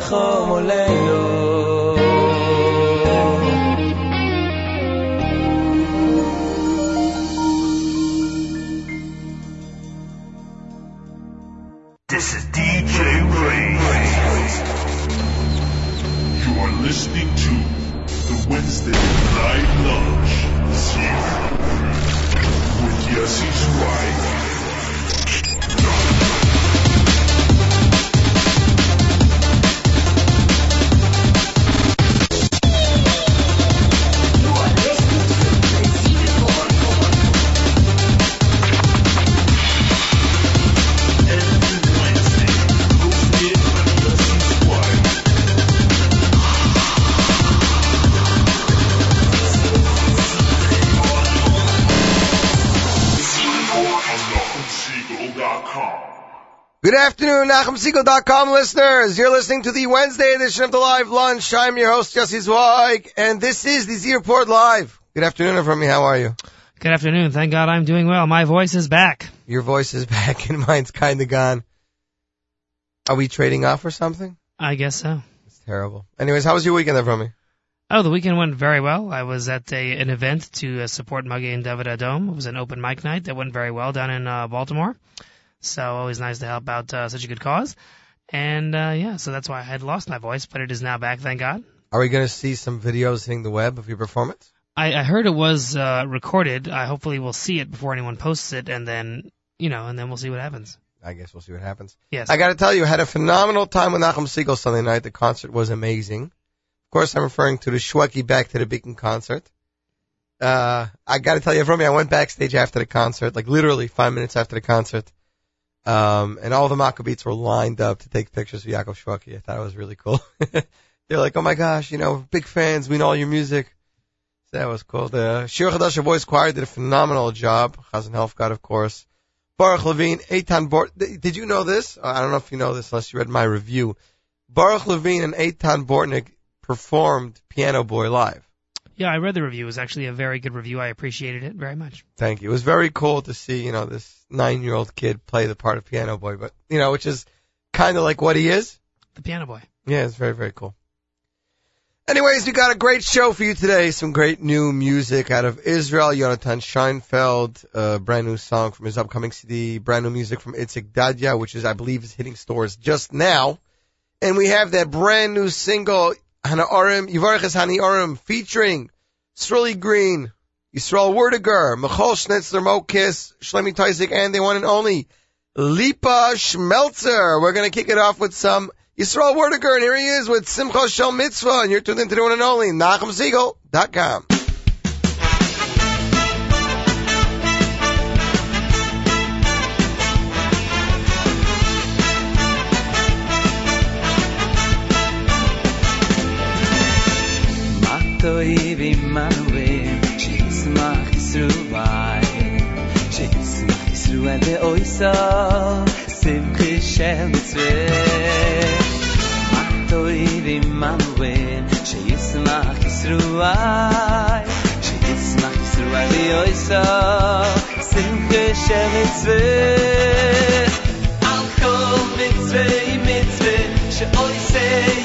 חום עולנו afternoon, NachumSiegel.com listeners. You're listening to the Wednesday edition of the Live Lunch. I'm your host, Jesse Zweig, and this is the Z Report Live. Good afternoon, from me. How are you? Good afternoon. Thank God I'm doing well. My voice is back. Your voice is back and mine's kind of gone. Are we trading off or something? I guess so. It's terrible. Anyways, how was your weekend there from me? Oh, the weekend went very well. I was at a, an event to uh, support Magen David Adom. It was an open mic night that went very well down in uh, Baltimore. So always nice to help out uh, such a good cause. And uh, yeah, so that's why I had lost my voice, but it is now back, thank God. Are we going to see some videos hitting the web of your performance? I, I heard it was uh, recorded. I hopefully will see it before anyone posts it, and then you know, and then we'll see what happens. I guess we'll see what happens. Yes. I got to tell you, I had a phenomenal time with Nachum Siegel Sunday night. The concert was amazing. Of course, I'm referring to the Shwekey Back to the Beacon concert. Uh, I gotta tell you, from me, I went backstage after the concert, like literally five minutes after the concert. Um, and all the Maccabeats were lined up to take pictures with Yaakov Shwekey. I thought it was really cool. They're like, oh my gosh, you know, big fans, we know all your music. So that was cool. The Shir Chadash Voice Choir did a phenomenal job. Chazan Helfgott, of course. Baruch Levine, Eitan Bort. Did you know this? I don't know if you know this unless you read my review. Baruch Levine and Eitan Bortnik performed Piano Boy live. Yeah, I read the review. It was actually a very good review. I appreciated it very much. Thank you. It was very cool to see, you know, this nine-year-old kid play the part of Piano Boy, but, you know, which is kind of like what he is. The piano boy. Yeah, it's very, very cool. Anyways, we got a great show for you today. Some great new music out of Israel. Jonathan Scheinfeld, a brand new song from his upcoming CD, brand new music from Itzik Dadya, which is, I believe, is hitting stores just now. And we have that brand new single, Hana Arim, Yivarches Hani Arim, featuring Srilly Green, Yisrael Werdiger, Michoel Schnitzler, Mokis, Shlemi Taizik, and the one and only Lipa Schmelzer. We're going to kick it off with some Yisrael Werdiger, and here he is with Simcha Shel Mitzvah, and you're tuned into the one and only NachumSiegel.com. Elokoi v'Immanuel, my Yisru She Sheyismach Yisru Ede Oysal, Simchi Shel Mitzvah. Matoi v'Immanuel, Sheyismach Yisru Vayim, Sheyismach Yisru Ede Oysal, Simchi Shel Mitzvah. Al Kol Mitzvah Mitzvah, She'oysel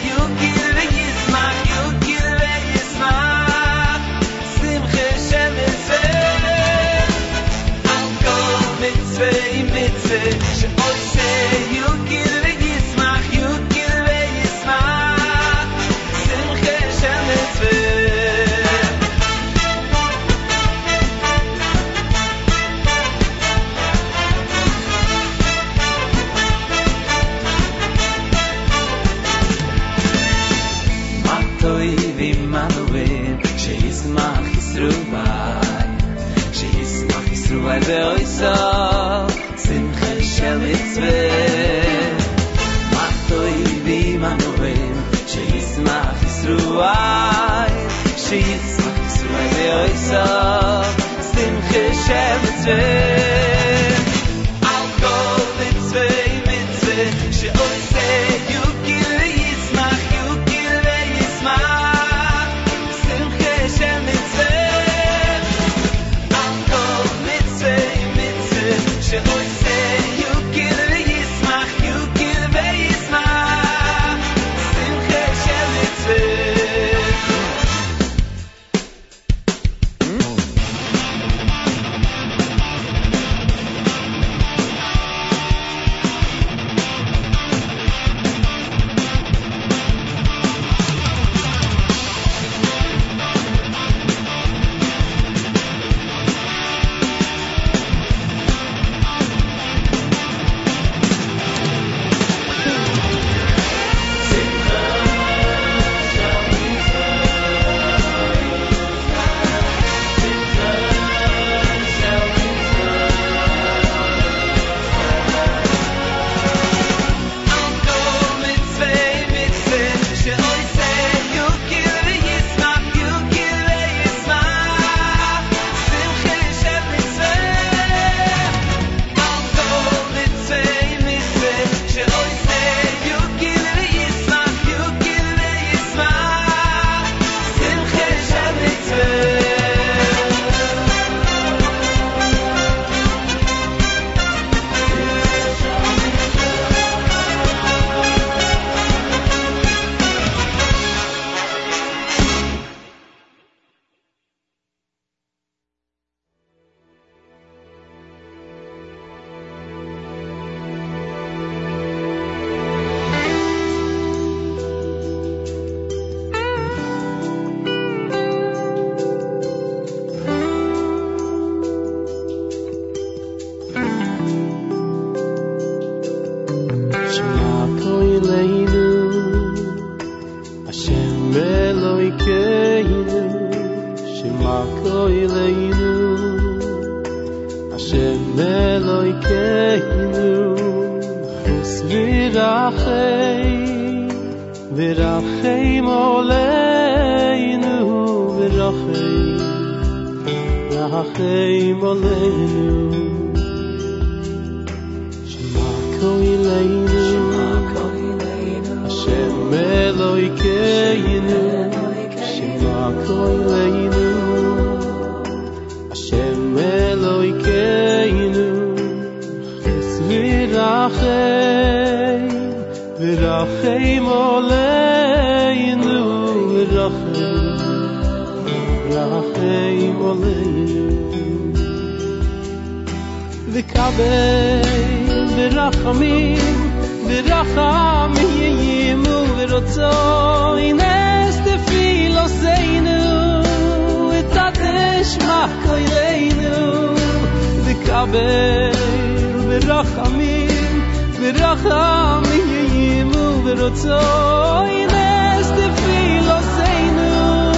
רצוי נסט פילו סיינו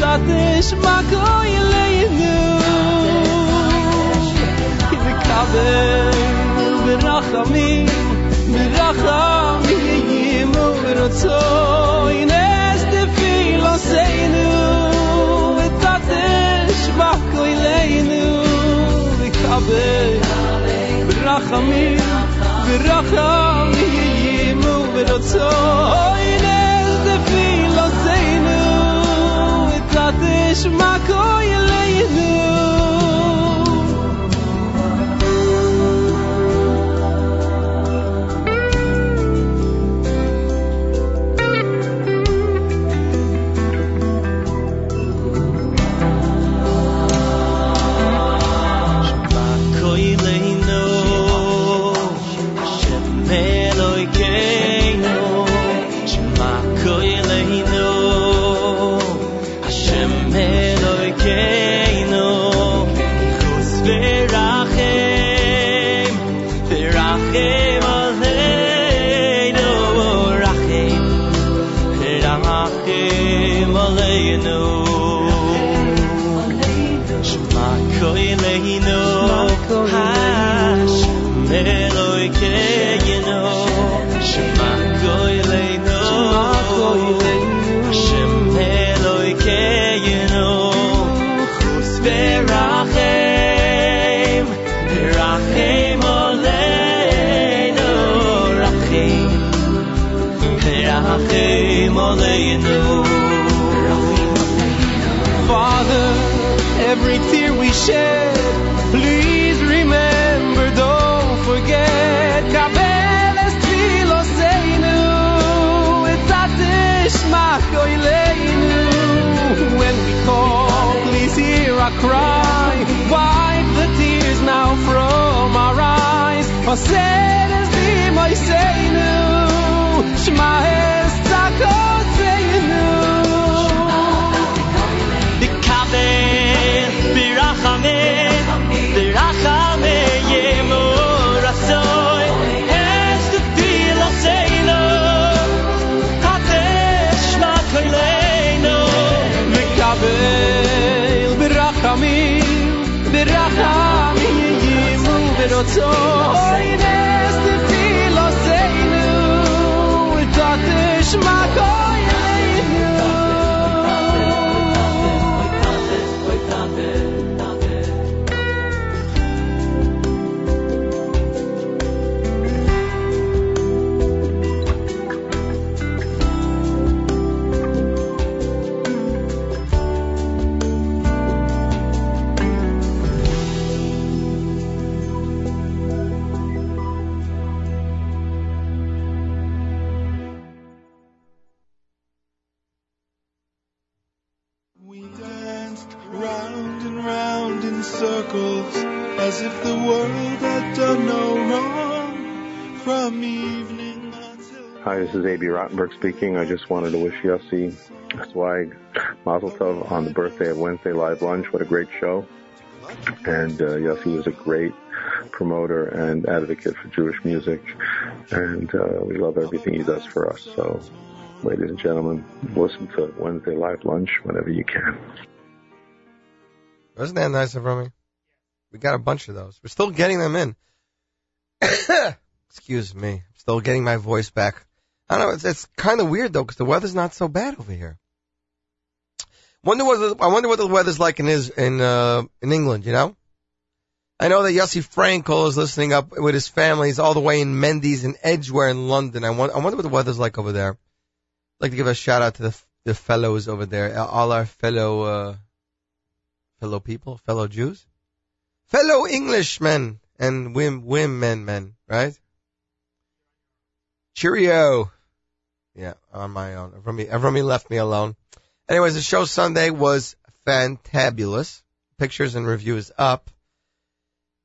דאט איז ליינו. די קאבל ברחמי ברחמי יימו רצוי נסט פילו סיינו דאט ליינו. די קאבל ברחמי יוצא אינס דפילו זיינו את הדשמקו ילינו this is A.B. Rottenberg speaking. I just wanted to wish Yossi Zweig Mazel Tov on the birthday of Wednesday Live Lunch. What a great show. And uh, Yossi was a great promoter and advocate for Jewish music. And uh, we love everything he does for us. So, ladies and gentlemen, listen to Wednesday Live Lunch whenever you can. Wasn't that nice of Rumi? We got a bunch of those. We're still getting them in. Excuse me. Still getting my voice back. I don't know. It's, it's kind of weird though because the weather's not so bad over here. Wonder what I wonder what the weather's like in his in uh in England. You know. I know that Yossi Frankel is listening up with his family. He's all the way in Mendes and Edgware in London. I, want, I wonder what the weather's like over there. I'd like to give a shout out to the the fellows over there, all our fellow uh, fellow people, fellow Jews, fellow Englishmen and women, men, right? Cheerio. Yeah, on my own. Avrami, Avrami left me alone. Anyways, the show Sunday was fantabulous. Pictures and reviews up.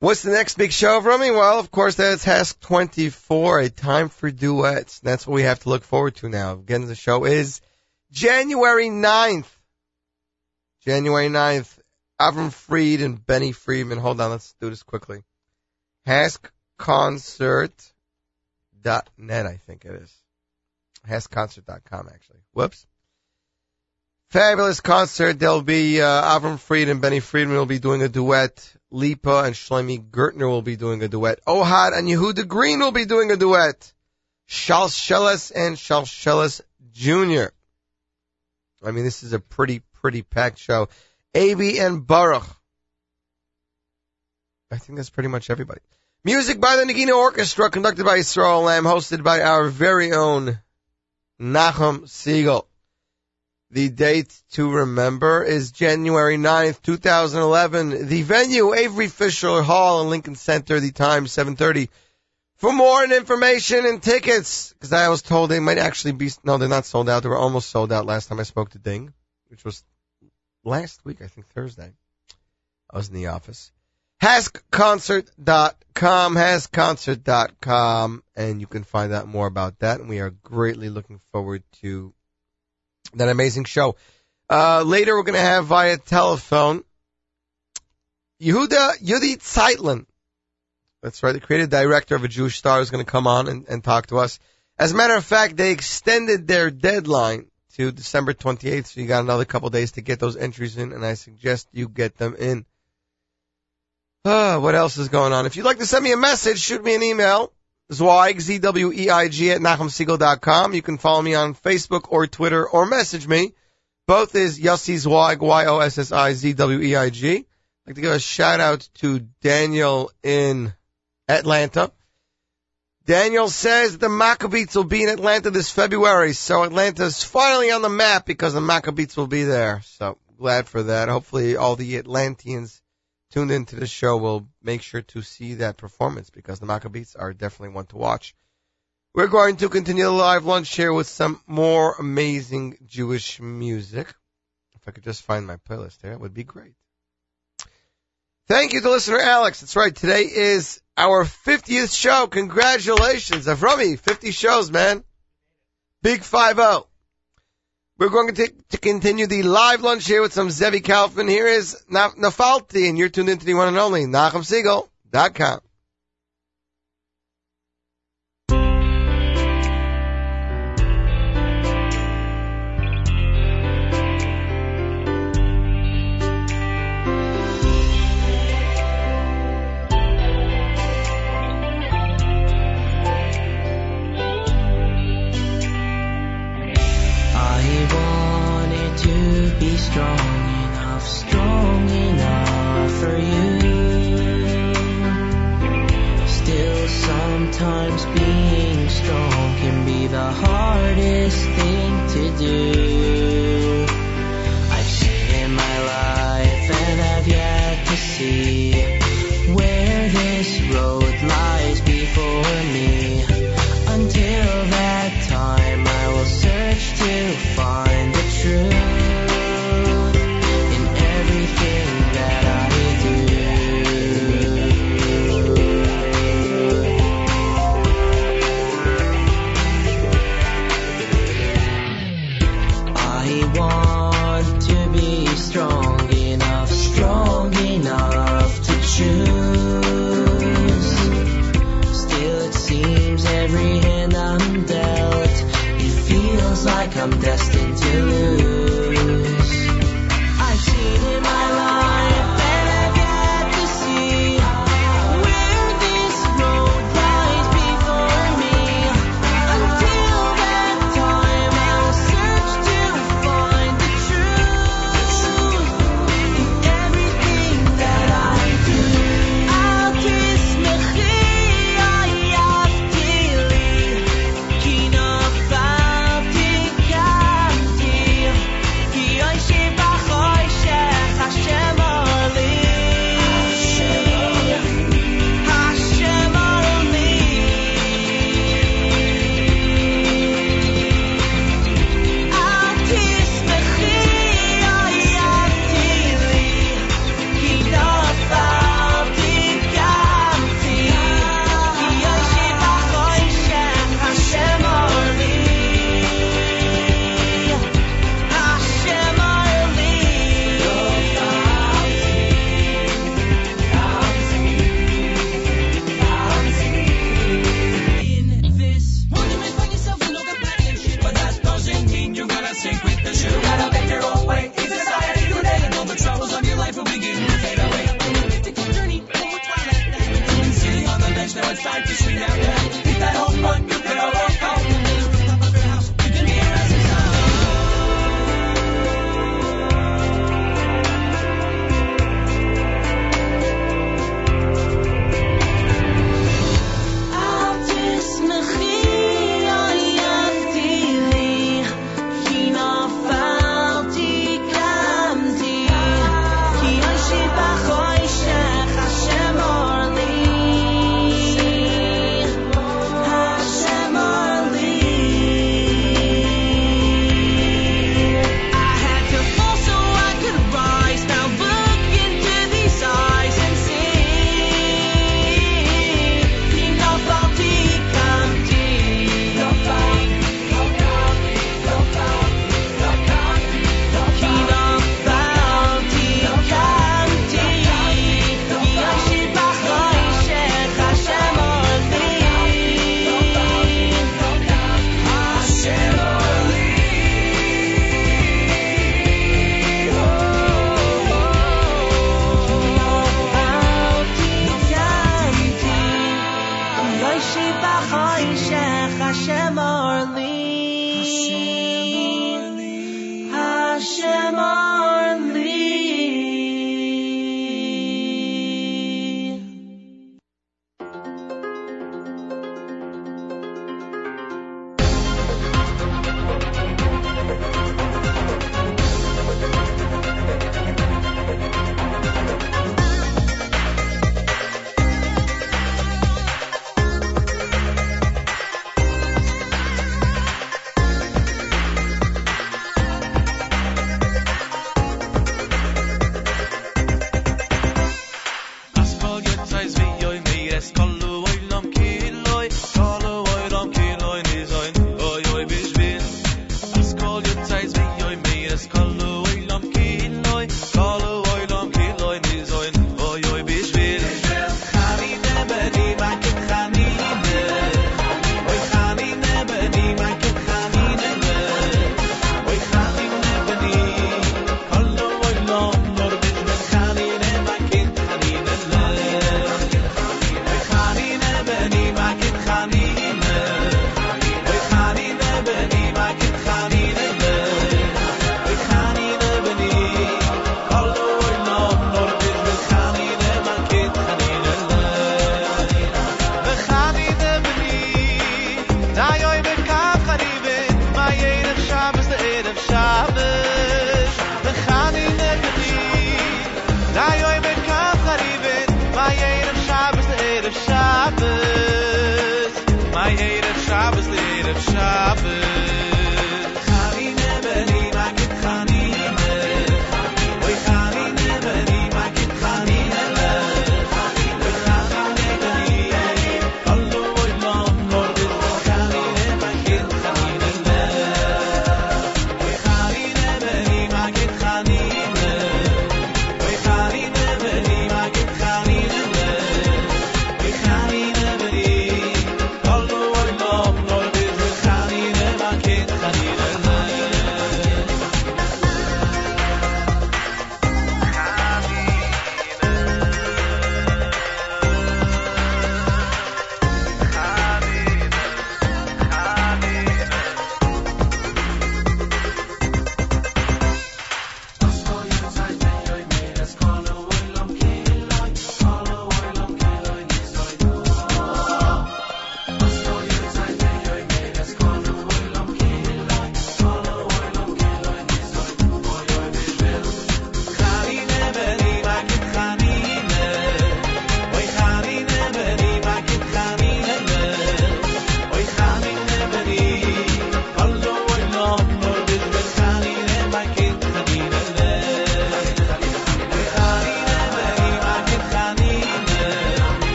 What's the next big show, of Rumi? Well, of course, that's HASC 24, a time for duets. That's what we have to look forward to now. Again, the show is January 9th. January 9th. Avram Fried and Benny Friedman. Hold on, let's do this quickly. HASCConcert.net, I think it is. HASCConcert.com, actually. Whoops. Fabulous concert. There'll be uh, Avram Fried and Benny Friedman will be doing a duet. Lipa and Shlomi Gertner will be doing a duet. Ohad and Yehuda Green will be doing a duet. Shalshelis and Shalshelis Jr. I mean, this is a pretty, pretty packed show. Avi and Baruch. I think that's pretty much everybody. Music by the Nagina Orchestra, conducted by Israel Lamm, hosted by our very own Nachum Siegel. The date to remember is January 9th, 2011. The venue, Avery Fisher Hall in Lincoln Center. The time, 7.30. For more information and tickets, because I was told they might actually be, no, they're not sold out. They were almost sold out last time I spoke to Ding, which was last week, I think Thursday. I was in the office. HASCConcert.com, HASCConcert.com, and you can find out more about that. And we are greatly looking forward to that amazing show. Uh, later we're going to have via telephone Yehuda Yudi Zeitlin. That's right. The creative director of a Jewish Star is going to come on and, and talk to us. As a matter of fact, they extended their deadline to December 28th, so you got another couple days to get those entries in, and I suggest you get them in. Uh, what else is going on? If you'd like to send me a message, shoot me an email. Zweig, Z-W-E-I-G at NachumSiegel.com. You can follow me on Facebook or Twitter or message me. Both is Yossi Zweig, Y-O-S-S-I-Z-W-E-I-G. I'd like to give a shout out to Daniel in Atlanta. Daniel says the Maccabeats will be in Atlanta this February, so Atlanta's finally on the map because the Maccabeats will be there. So glad for that. Hopefully all the Atlanteans tuned into the show will make sure to see that performance because the Maccabeats are definitely one to watch. We're going to continue the live lunch here with some more amazing Jewish music. If I could just find my playlist there, it would be great. Thank you to listener Alex. That's right. Today is our 50th show. Congratulations. Avrami, 50 shows, man. Big 5-0. We're going to, to continue the live lunch here with some Zevi Kaufman. Here is Nafalti, and you're tuned into the one and only NachumSiegel.com. strong enough, strong enough for you. Still, sometimes being strong can be the hardest thing to do. I've seen in my life and I've yet to see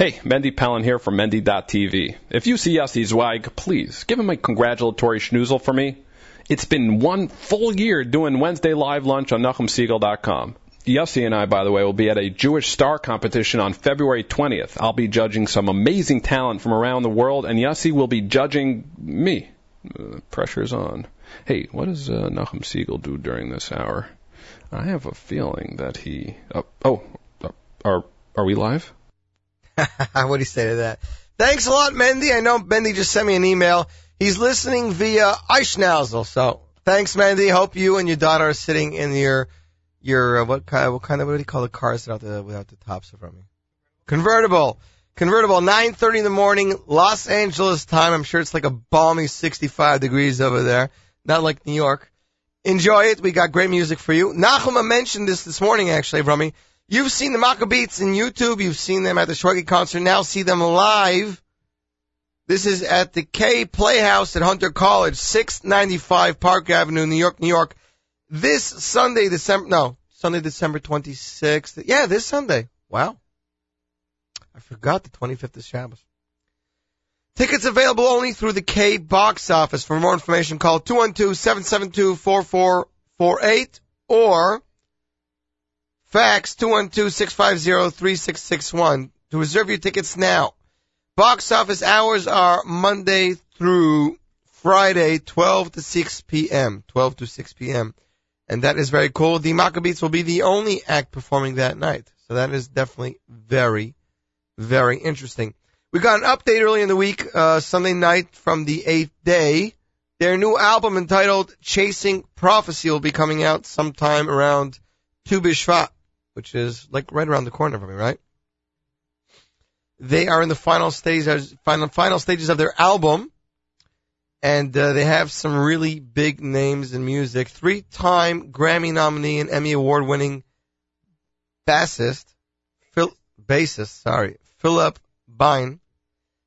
Hey, Mendy Pellin here from Mendy.tv. If you see Yossi Zweig, please give him a congratulatory schnoozle for me. It's been one full year doing Wednesday live lunch on NachumSiegel.com. Yossi and I, by the way, will be at a Jewish Star competition on February 20th. I'll be judging some amazing talent from around the world, and Yossi will be judging me. Uh, pressure's on. Hey, what does uh, Nachum Siegel do during this hour? I have a feeling that he. Uh, oh, uh, are are we live? What do you say to that? Thanks a lot, Mendy. I know Mendy just sent me an email. He's listening via iSchnauzle. So thanks, Mendy. Hope you and your daughter are sitting in your your uh, what kind what kind of what do you call the cars without the without the tops of me? Convertible. Convertible, 9.30 in the morning, Los Angeles time. I'm sure it's like a balmy 65 degrees over there. Not like New York. Enjoy it. We got great music for you. Nachum mentioned this this morning, actually, Rummy. You've seen the Maccabeats in YouTube. You've seen them at the Shorty concert. Now see them live. This is at the Kaye Playhouse at Hunter College, 695 Park Avenue, New York, New York. This Sunday, December, no, Sunday, December 26th. Yeah, this Sunday. Wow. I forgot the 25th is Shabbos. Tickets available only through the Kaye box office. For more information, call 212-772-4448 or fax 212-650-3661 to reserve your tickets now. Box office hours are Monday through Friday, 12 to 6 p.m. 12 to 6 p.m. And that is very cool. The Maccabeats will be the only act performing that night. So that is definitely very, very interesting. We got an update early in the week, uh, Sunday night from the eighth day. Their new album entitled Chasing Prophecy will be coming out sometime around Tu B'Shvat, which is like right around the corner from me, right? They are in the final stages, final, final stages of their album. and uh, they have some really big names in music. Three-time Grammy nominee and Emmy award-winning bassist, Phil, bassist, sorry, Philip Bine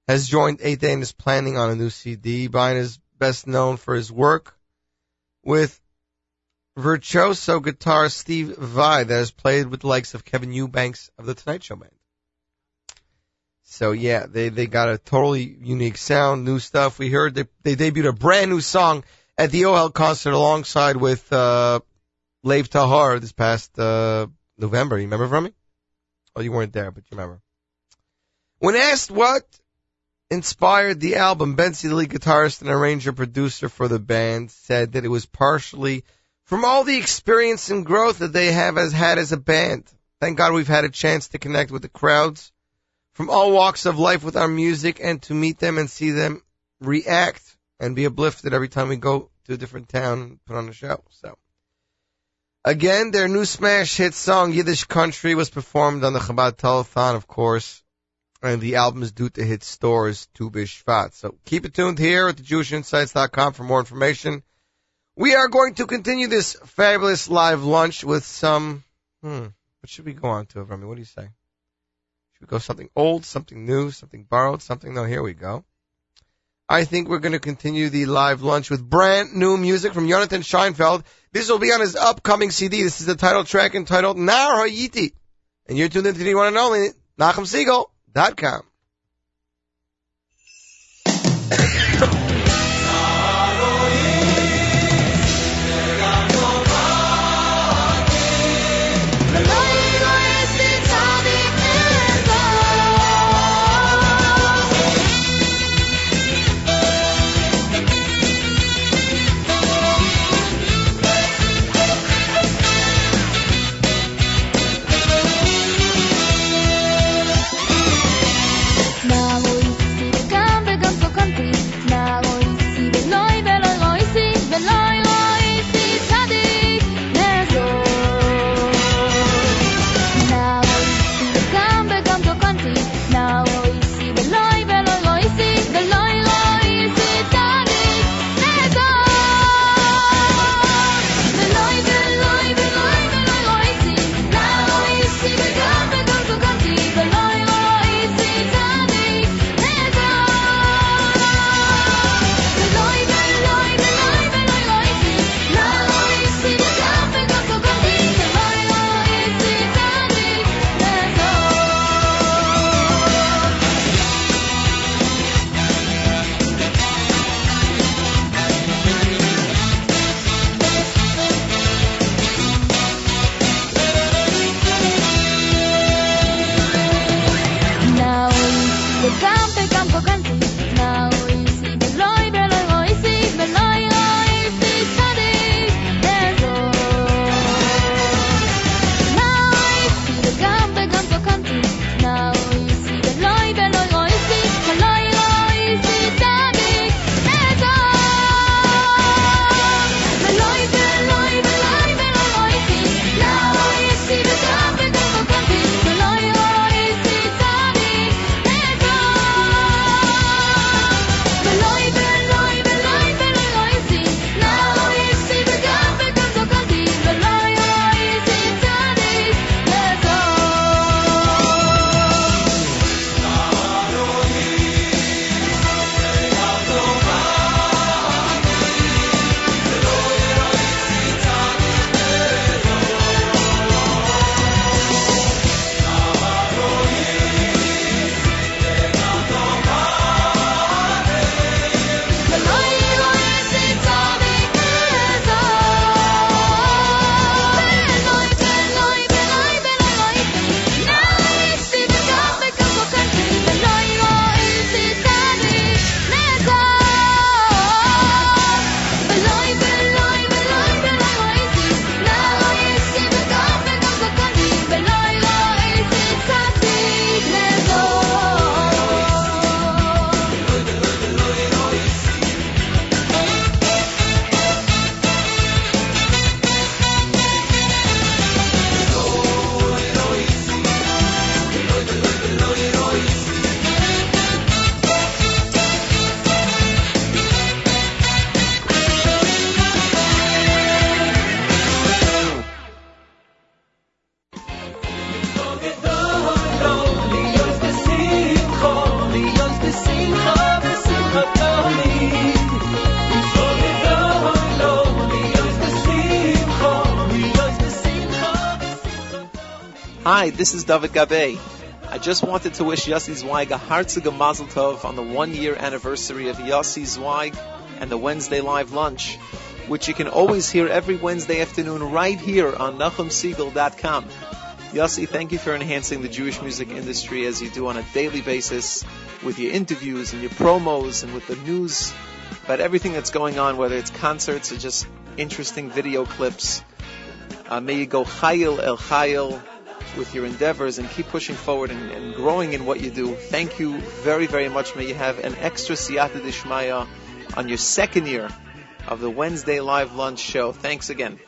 has joined Eight Day and is planning on a new CD. Bine is best known for his work with virtuoso guitarist Steve Vai that has played with the likes of Kevin Eubanks of the Tonight Show Band. So yeah, they, they got a totally unique sound, new stuff. We heard they, they debuted a brand new song at the OL concert alongside with, uh, Lev Tahar this past, uh, November. You remember from me? Oh, you weren't there, but you remember. When asked what inspired the album, Ben C, the lead guitarist and arranger producer for the band, said that it was partially from all the experience and growth that they have as had as a band. Thank God we've had a chance to connect with the crowds from all walks of life with our music and to meet them and see them react and be uplifted every time we go to a different town and put on a show. So again, their new smash hit song Yiddish Country was performed on the Chabad Telethon, of course, and the album is due to hit stores Tu B'Shvat. So keep it tuned here at thejewishInsights.com for more information. We are going to continue this fabulous live lunch with some, hmm, what should we go on to, Rami? What do you say? Should we go something old, something new, something borrowed, something, no, here we go. I think we're going to continue the live lunch with brand new music from Jonathan Scheinfeld. This will be on his upcoming CD. This is the title track entitled Nar Hayiti. And you're tuned into the one and only NachumSiegel.com. Hi, this is David Gabe. I just wanted to wish Yossi Zweig a heartziger mazel tov on the one year anniversary of Yossi Zweig and the Wednesday live lunch, which you can always hear every Wednesday afternoon right here on NachumSiegel.com. Yossi, thank you for enhancing the Jewish music industry as you do on a daily basis with your interviews and your promos and with the news about everything that's going on, whether it's concerts or just interesting video clips. Uh, may you go chayil el chayil with your endeavors and keep pushing forward and, and growing in what you do. Thank you very, very much. May you have an extra siyata dishmaya on your second year of the Wednesday live lunch show. Thanks again.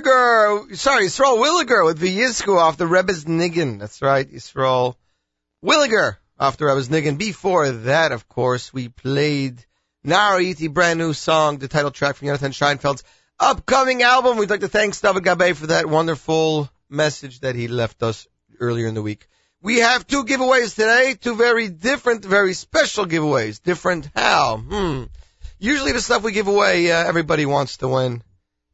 Werdiger, sorry, Yisrael Williger with the off the Rebbe's Niggin. That's right, Yisrael Williger off the Rebbe's Niggin. Before that, of course, we played Nar Hayiti, brand new song, the title track from Jonathan Scheinfeld's upcoming album. We'd like to thank David Gabe for that wonderful message that he left us earlier in the week. We have two giveaways today, two very different, very special giveaways. Different how? Hmm. Usually the stuff we give away, uh, everybody wants to win.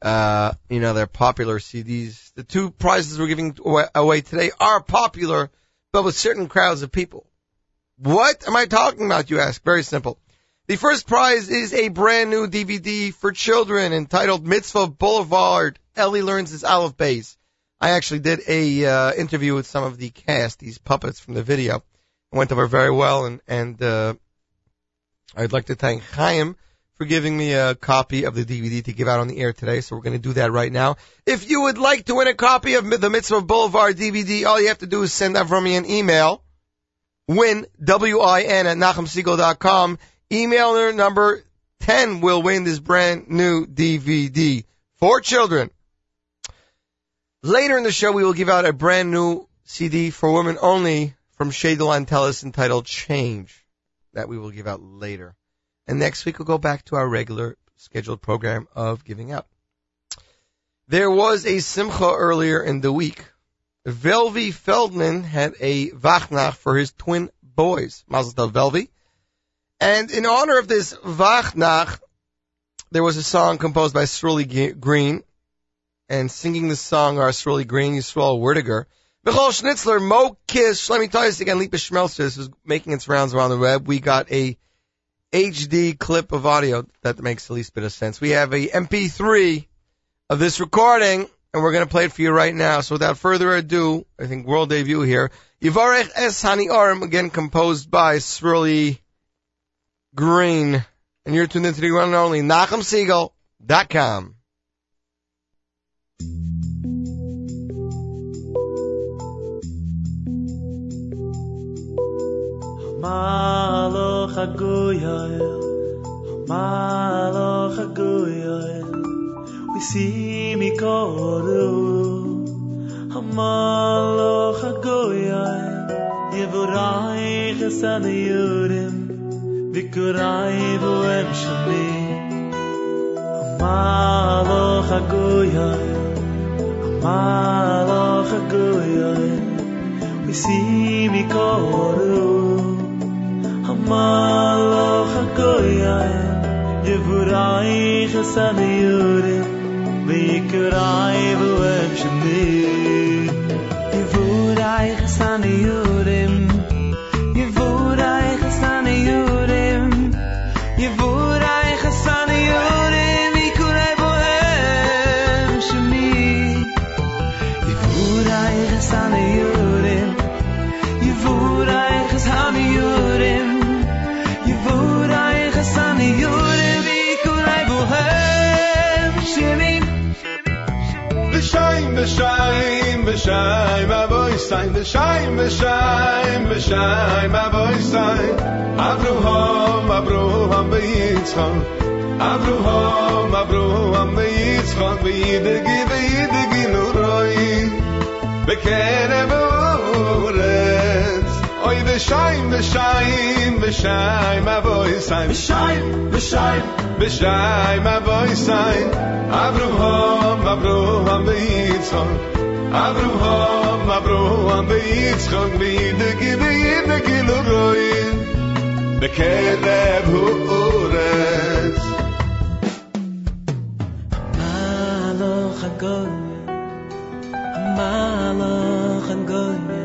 Uh, you know, they're popular CDs. The two prizes we're giving away today are popular, but with certain crowds of people. What am I talking about, you ask? Very simple. The first prize is a brand new DVD for children entitled Mitzvah Boulevard. Ellie learns his Aleph Beis. I actually did a uh, interview with some of the cast, these puppets from the video. It went over very well, and and uh, I'd like to thank Chaim for giving me a copy of the DVD to give out on the air today. So we're going to do that right now. If you would like to win a copy of the Mitzvah Boulevard DVD, all you have to do is send that from me an email. Win, W-I-N at NachumSiegel.com. Emailer number 10 will win this brand new DVD for children. Later in the show, we will give out a brand new CD for women only from Shadel Antelis entitled Change. That we will give out later. And next week we'll go back to our regular scheduled program of giving out. There was a simcha earlier in the week. Velvi Feldman had a vachnach for his twin boys, Mazel Tov Velvi. And in honor of this vachnach, there was a song composed by Sruli Green, and singing the song are Sruli Green, Yisrael Werdiger, Michoel Schnitzler, Mo Kiss, Shlomi Toyes, and Lipa Schmelzer. This is making its rounds around the web. We got a HD clip of audio that makes the least bit of sense. We have a MP3 of this recording, and we're going to play it for you right now. So without further ado, I think world debut here. Yivarech Es Hani Arim, again composed by Sruli Green. And you're tuned into the one and only NachumSiegel.com. malo khagoyel malo khagoyel we see me koru. Malo khagoyel yevurai khasan yurim vikurai voem shmi malo khagoyel malo khagoyel we see me koru. Amaloch ha-goyayim goy ay ye vur vuhem shemi yorem veker ay vur shme me ye vur ay gesane yorem ye vur ay shaim a boy sign the shaim the shaim the shaim a boy sign. Abru hom abru hom be its hom abru hom abru hom be its hom be it give it give no roi be ken Shine Abraham, Abraham, be Yitzchak, be Yidik, be Yidik, ilu roin, be Kedeb hu Orez. Maloch ha-goye, maloch ha-goye,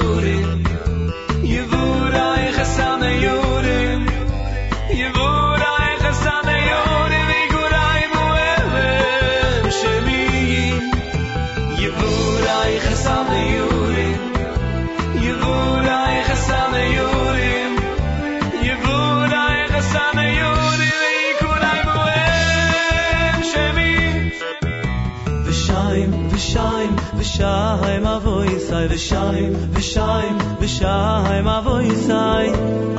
sai de shai de shai de shai ma voy sai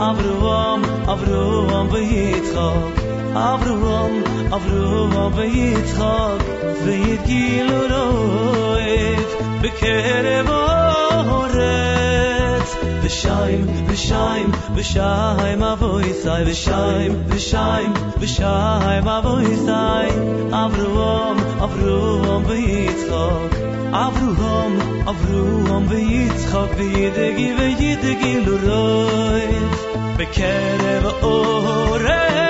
avruom avruom vehit khok avruom avruom vehit khok vehit giloroit bekere voret de shai de shai de shai ma voy sai de shai de shai de shai ma voy sai avruom avruom vehit khok ابروهام ابروهام به یتخاب به یدگی به یدگی لورای بکره و اوره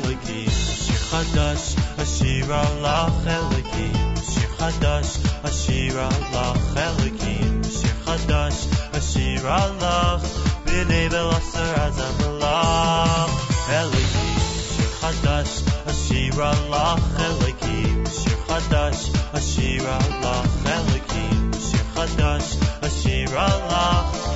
Elikim, Shir Chadash, Ashira Lach Elikim, Shir Chadash, Ashira Lach Elikim, Shir Chadash, Ashira Lach, B'nei Belasar Azam Lach Elikim, Shir Chadash, Ashira Lach Elikim, Shir Chadash, Ashira Lach Elikim, Shir Chadash, Ashira Lach,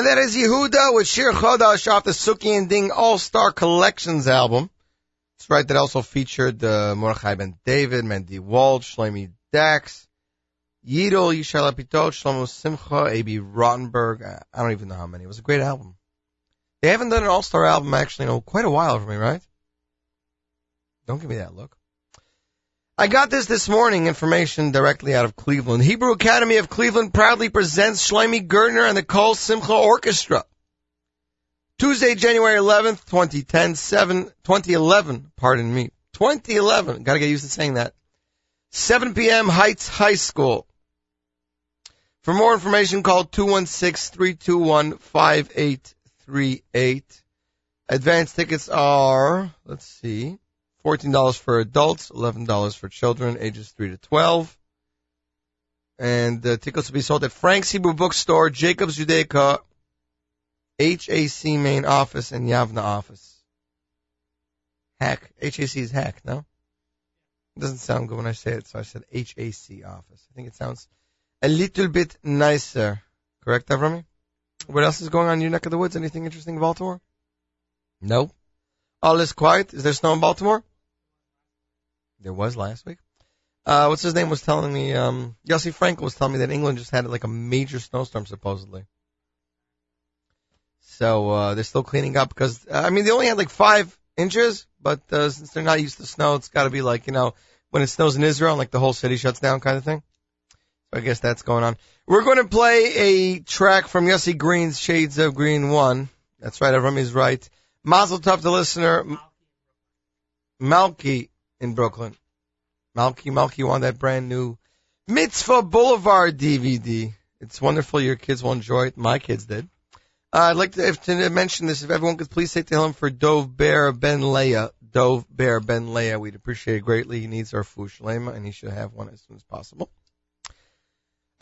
And that is Yehuda with Shir Chodash off the Suki and Ding All-Star Collections album. That's right, that also featured uh, Mordechai Ben David, Mendy Wald, Shlomi Dachs, Yidol, Yishai Lapidot, Shlomo Simcha, A.B. Rottenberg. I don't even know how many. It was a great album. They haven't done an All-Star album actually in quite a while for me, right? Don't give me that look. I got this this morning, information directly out of Cleveland. Hebrew Academy of Cleveland proudly presents Shlomi Gertner and the Kol Simcha Orchestra. Tuesday, January 11th, 2010, 7, 2011, pardon me, 2011, gotta get used to saying that. 7 p.m. Heights High School. For more information, call 216-321-5838. Advance tickets are, let's see, $14 for adults, $11 for children ages 3 to 12. And the tickets will be sold at Frank's Hebrew Bookstore, Jacobs Judaica, HAC main office, and Yavna office. Hack. HAC is hack, no? It doesn't sound good when I say it, so I said HAC office. I think it sounds a little bit nicer. Correct, Avrami? What else is going on in your neck of the woods? Anything interesting in Baltimore? No. All is quiet. Is there snow in Baltimore? There was last week. Uh, what's his name was telling me, um, Yossi Frankel was telling me that England just had like a major snowstorm supposedly. So, uh, they're still cleaning up because, I mean, they only had like five inches, but, uh, since they're not used to snow, it's gotta be like, you know, when it snows in Israel and like the whole city shuts down kind of thing. So I guess that's going on. We're going to play a track from Yossi Green's Shades of Green 1. That's right, Avrami's right. Mazel Tov, the listener. Malky in Brooklyn. Malky, Malky won that brand new Mitzvah Boulevard DVD. It's wonderful. Your kids will enjoy it. My kids did. Uh, I'd like to, if, to mention this. If everyone could please say to him for Dov Ber Ben Leah. Dov Ber Ben Leah. We'd appreciate it greatly. He needs our Fushlema and he should have one as soon as possible.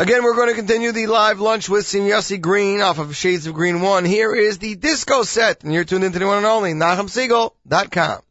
Again, we're going to continue the live lunch with Sim Yossi Green off of Shades of Green 1. Here is the disco set, and you're tuned into the one and only NachumSiegel.com.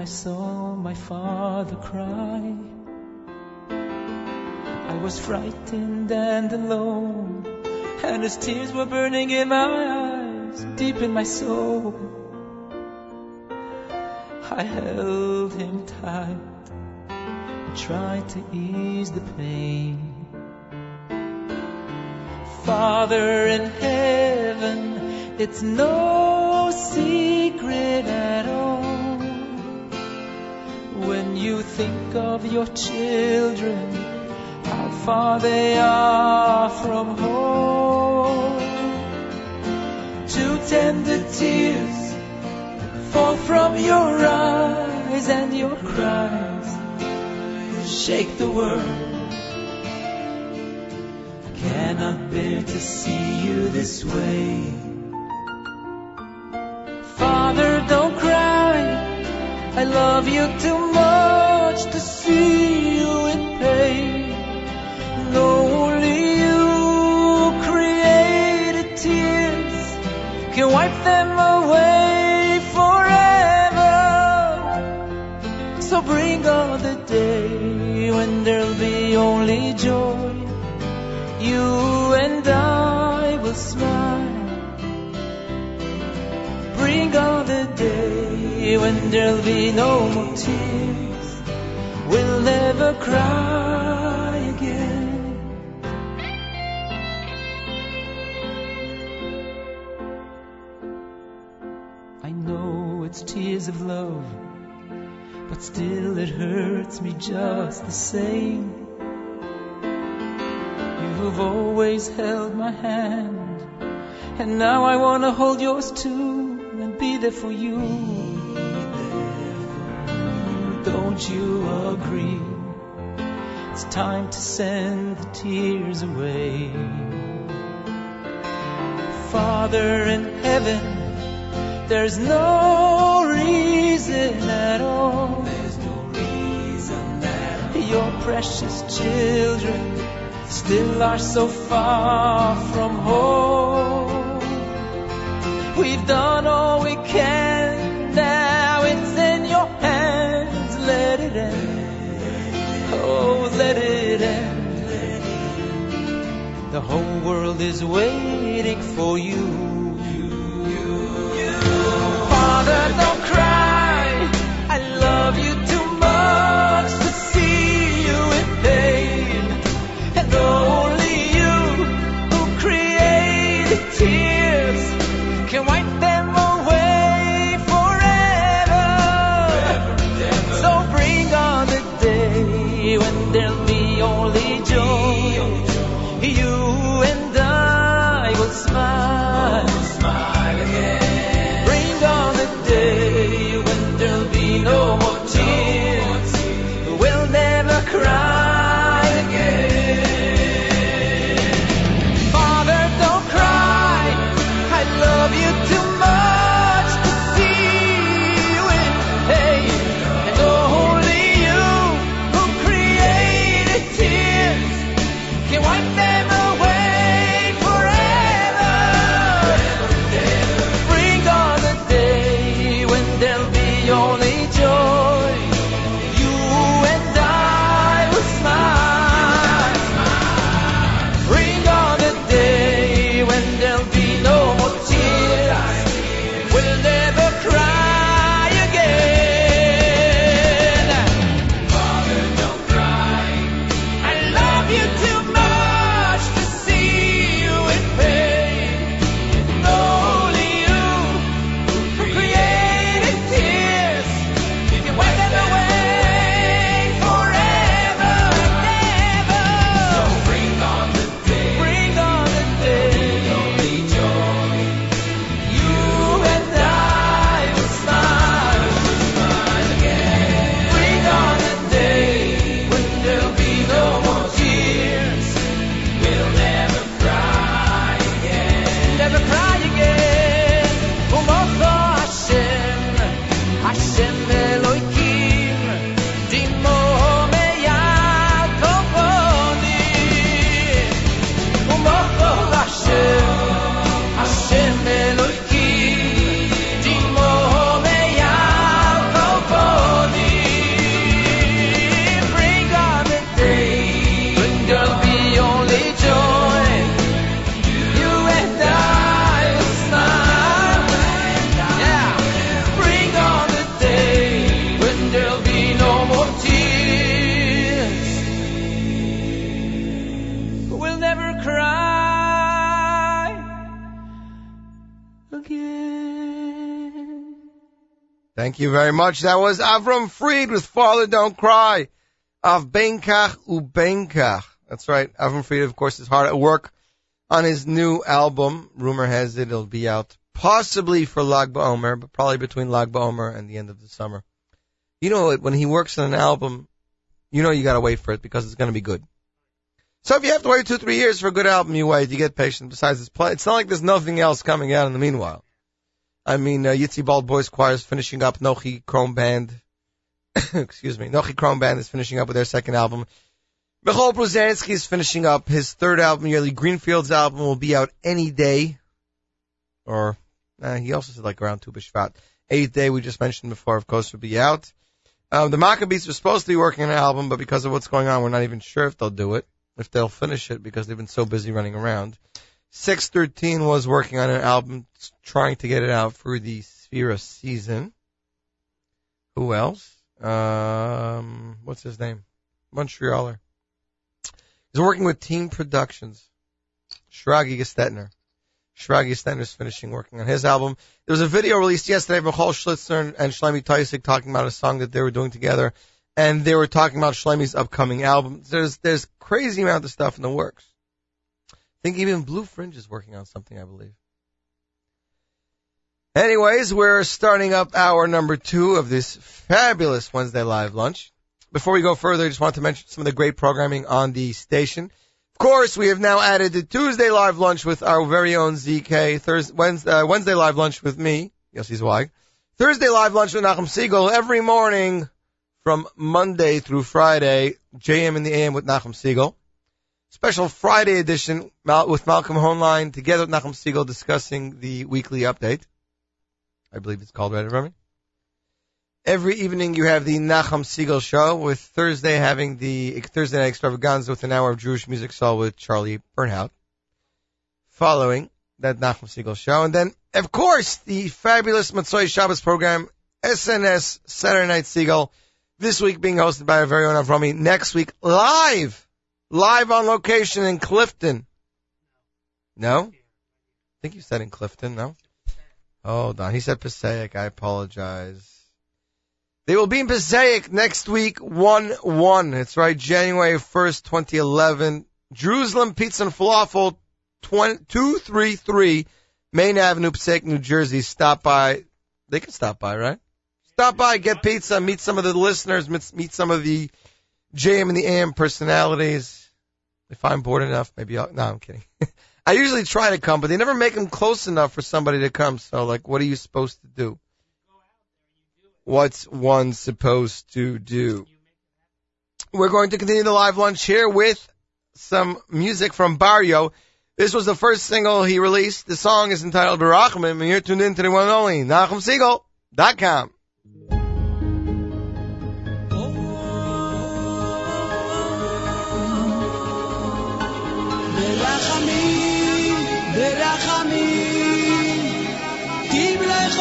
I saw my father cry. I was frightened and alone, and his tears were burning in my eyes, deep in my soul. I held him tight and tried to ease the pain. Father in heaven, it's no secret at all. When you think of your children, how far they are from home. Two tender tears fall from your eyes, and your cries shake the world I cannot bear to see you this way. I love you too much to see you in pain. No, Only you created tears can wipe them away forever. So bring on the day when there'll be only joy you and I will smile. Bring on the day when there'll be no more tears. We'll never cry again. I know it's tears of love, but still it hurts me just the same. You've always held my hand, and now I wanna hold yours too and be there for you. Don't you agree? It's time to send the tears away. Father in heaven, there's no reason at all. There's no reason at all. Your precious children still are so far from home. We've done all we can, let it end. The whole world is waiting for you. Father, don't cry. You very much. That was Avram Fried with Father Don't Cry of Benkach Ubenkach. That's right. Avram Fried, of course, is hard at work on his new album. Rumor has it it'll be out possibly for Lag BaOmer, but probably between Lag BaOmer and the end of the summer. You know, when he works on an album, you know you gotta wait for it because it's gonna be good. So if you have to wait two, three years for a good album, you wait. You get patient. Besides, it's, play, it's not like there's nothing else coming out in the meanwhile. I mean, uh, Yitzi Bald Boys Choir is finishing up. Nochi Krohn Band, excuse me, Nochi Krohn Band is finishing up with their second album. Michoel Pruzansky is finishing up his third album. Yearly Greenfields album will be out any day, or uh, he also said like around Tu B'Shvat. Eighth day we just mentioned before, of course, will be out. Um, the Maccabeats were supposed to be working on an album, but because of what's going on, we're not even sure if they'll do it, if they'll finish it, because they've been so busy running around. 613 was working on an album, trying to get it out for the Sefira season. Who else? Um, what's his name? Montrealer. He's working with Team Productions. Shragi Gestetner. Shragi Gestetner is finishing working on his album. There was a video released yesterday of Michoel Schnitzler and Shlomi Taussig talking about a song that they were doing together, and they were talking about Shlomi's upcoming album. There's there's crazy amount of stuff in the works. Think even Blue Fringe is working on something, I believe. Anyways, we're starting up hour number two of this fabulous Wednesday live lunch. Before we go further, I just want to mention some of the great programming on the station. Of course, we have now added the Tuesday live lunch with our very own ZK, Thursday, Wednesday, uh, Wednesday live lunch with me, Yossi Zweig, Thursday live lunch with Nachum Siegel every morning from Monday through Friday, JM in the AM with Nachum Siegel. Special Friday edition with Malcolm Hoenlein together with Nachum Siegel discussing the weekly update. I believe it's called, right, in Remy? Every evening you have the Nachum Siegel show with Thursday having the Thursday night extravaganza with an hour of Jewish music soul with Charlie Bernhaut. Following that Nachum Siegel show. And then, of course, the fabulous Motzei Shabbos program, SNS Saturday Night Siegel. This week being hosted by our very own Avrami. Next week, live! Live on location in Clifton. No? I think you said in Clifton, no? Hold on. He said Passaic. I apologize. They will be in Passaic next week, 1-1. It's right, January 1st, 2011. Jerusalem Pizza and Falafel, 20, 233 Main Avenue, Passaic, New Jersey. Stop by. They can stop by, right? Stop by, get pizza, meet some of the listeners, meet some of the JM and the AM personalities. If I'm bored enough, maybe I'll, no, I'm kidding. I usually try to come, but they never make them close enough for somebody to come. So, like, what are you supposed to do? What's one supposed to do? We're going to continue the live lunch here with some music from Barrio. This was the first single he released. The song is entitled Barachman, and you're tuned in to the one and only NachumSiegel.com.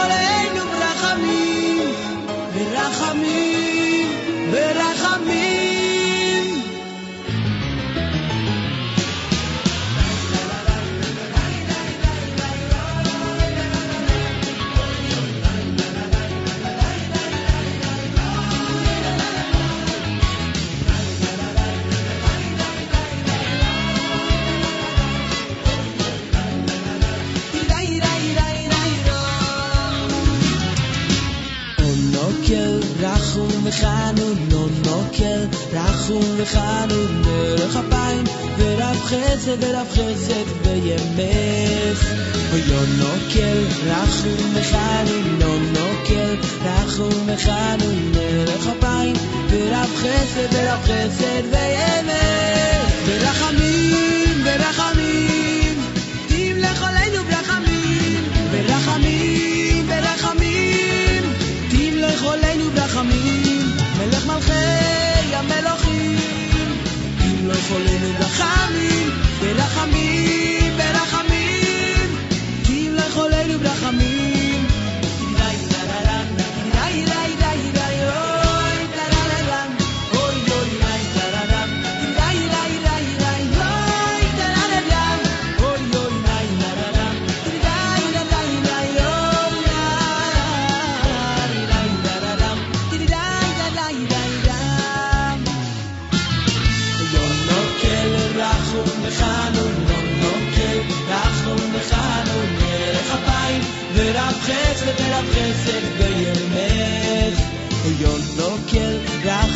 עלינו ברחמים, ברחמים וחנון, נו נוקל רחום וחנון, דרך אפיים ורב חסד ורב חסד וימס. אויו נוקל רחום וחנון, נו נוקל רחום וחנון, דרך אפיים ורב חסד ורב חסד וימס. ברחמים, ברחמים, חולנו רחמים, ברחמים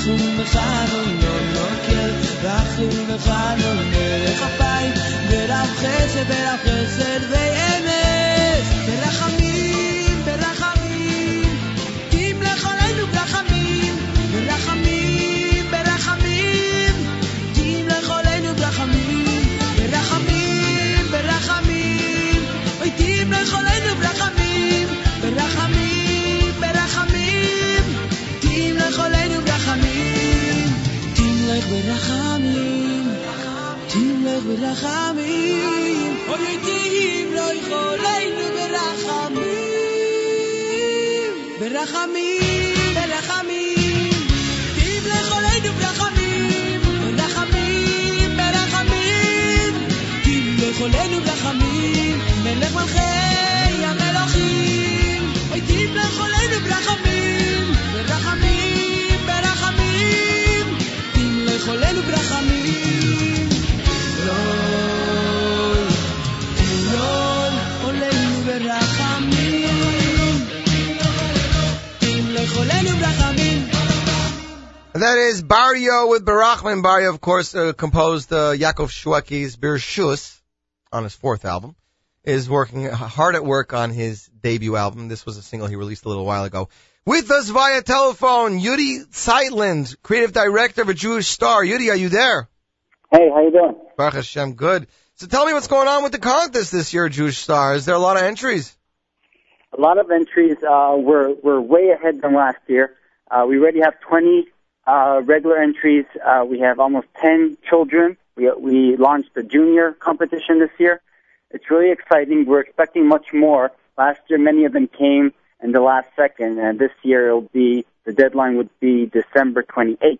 khum me khanon lo lo kel khum me khanon le khapai der am khese der תמלך ברחמים, תמלך ברחמים, אוי תהים לא יכולנו ברחמים, ברחמים, ברחמים, תמלך עלינו ברחמים, ברחמים, ברחמים, תמלך עלינו ברחמים, מלך מלכי המלוכים, אוי תמלך עלינו ברחמים That is Barrio with Barachman. Barrio, of course, uh, composed uh, Yaakov Shwekey's Birshus on his fourth album. Is working hard at work on his debut album. This was a single he released a little while ago. With us via telephone, Yudi Zeitland, creative director of A Jewish Star. Yudi, are you there? Hey, how you doing? Baruch Hashem, good. So tell me what's going on with the contest this year, Jewish Star. Is there a lot of entries? A lot of entries. Uh, we're we're way ahead than last year. Uh, we already have 20 uh, regular entries. Uh, we have almost 10 children. We we launched a junior competition this year. It's really exciting. We're expecting much more. Last year, many of them came in the last second, and this year it'll be the deadline would be December 28th.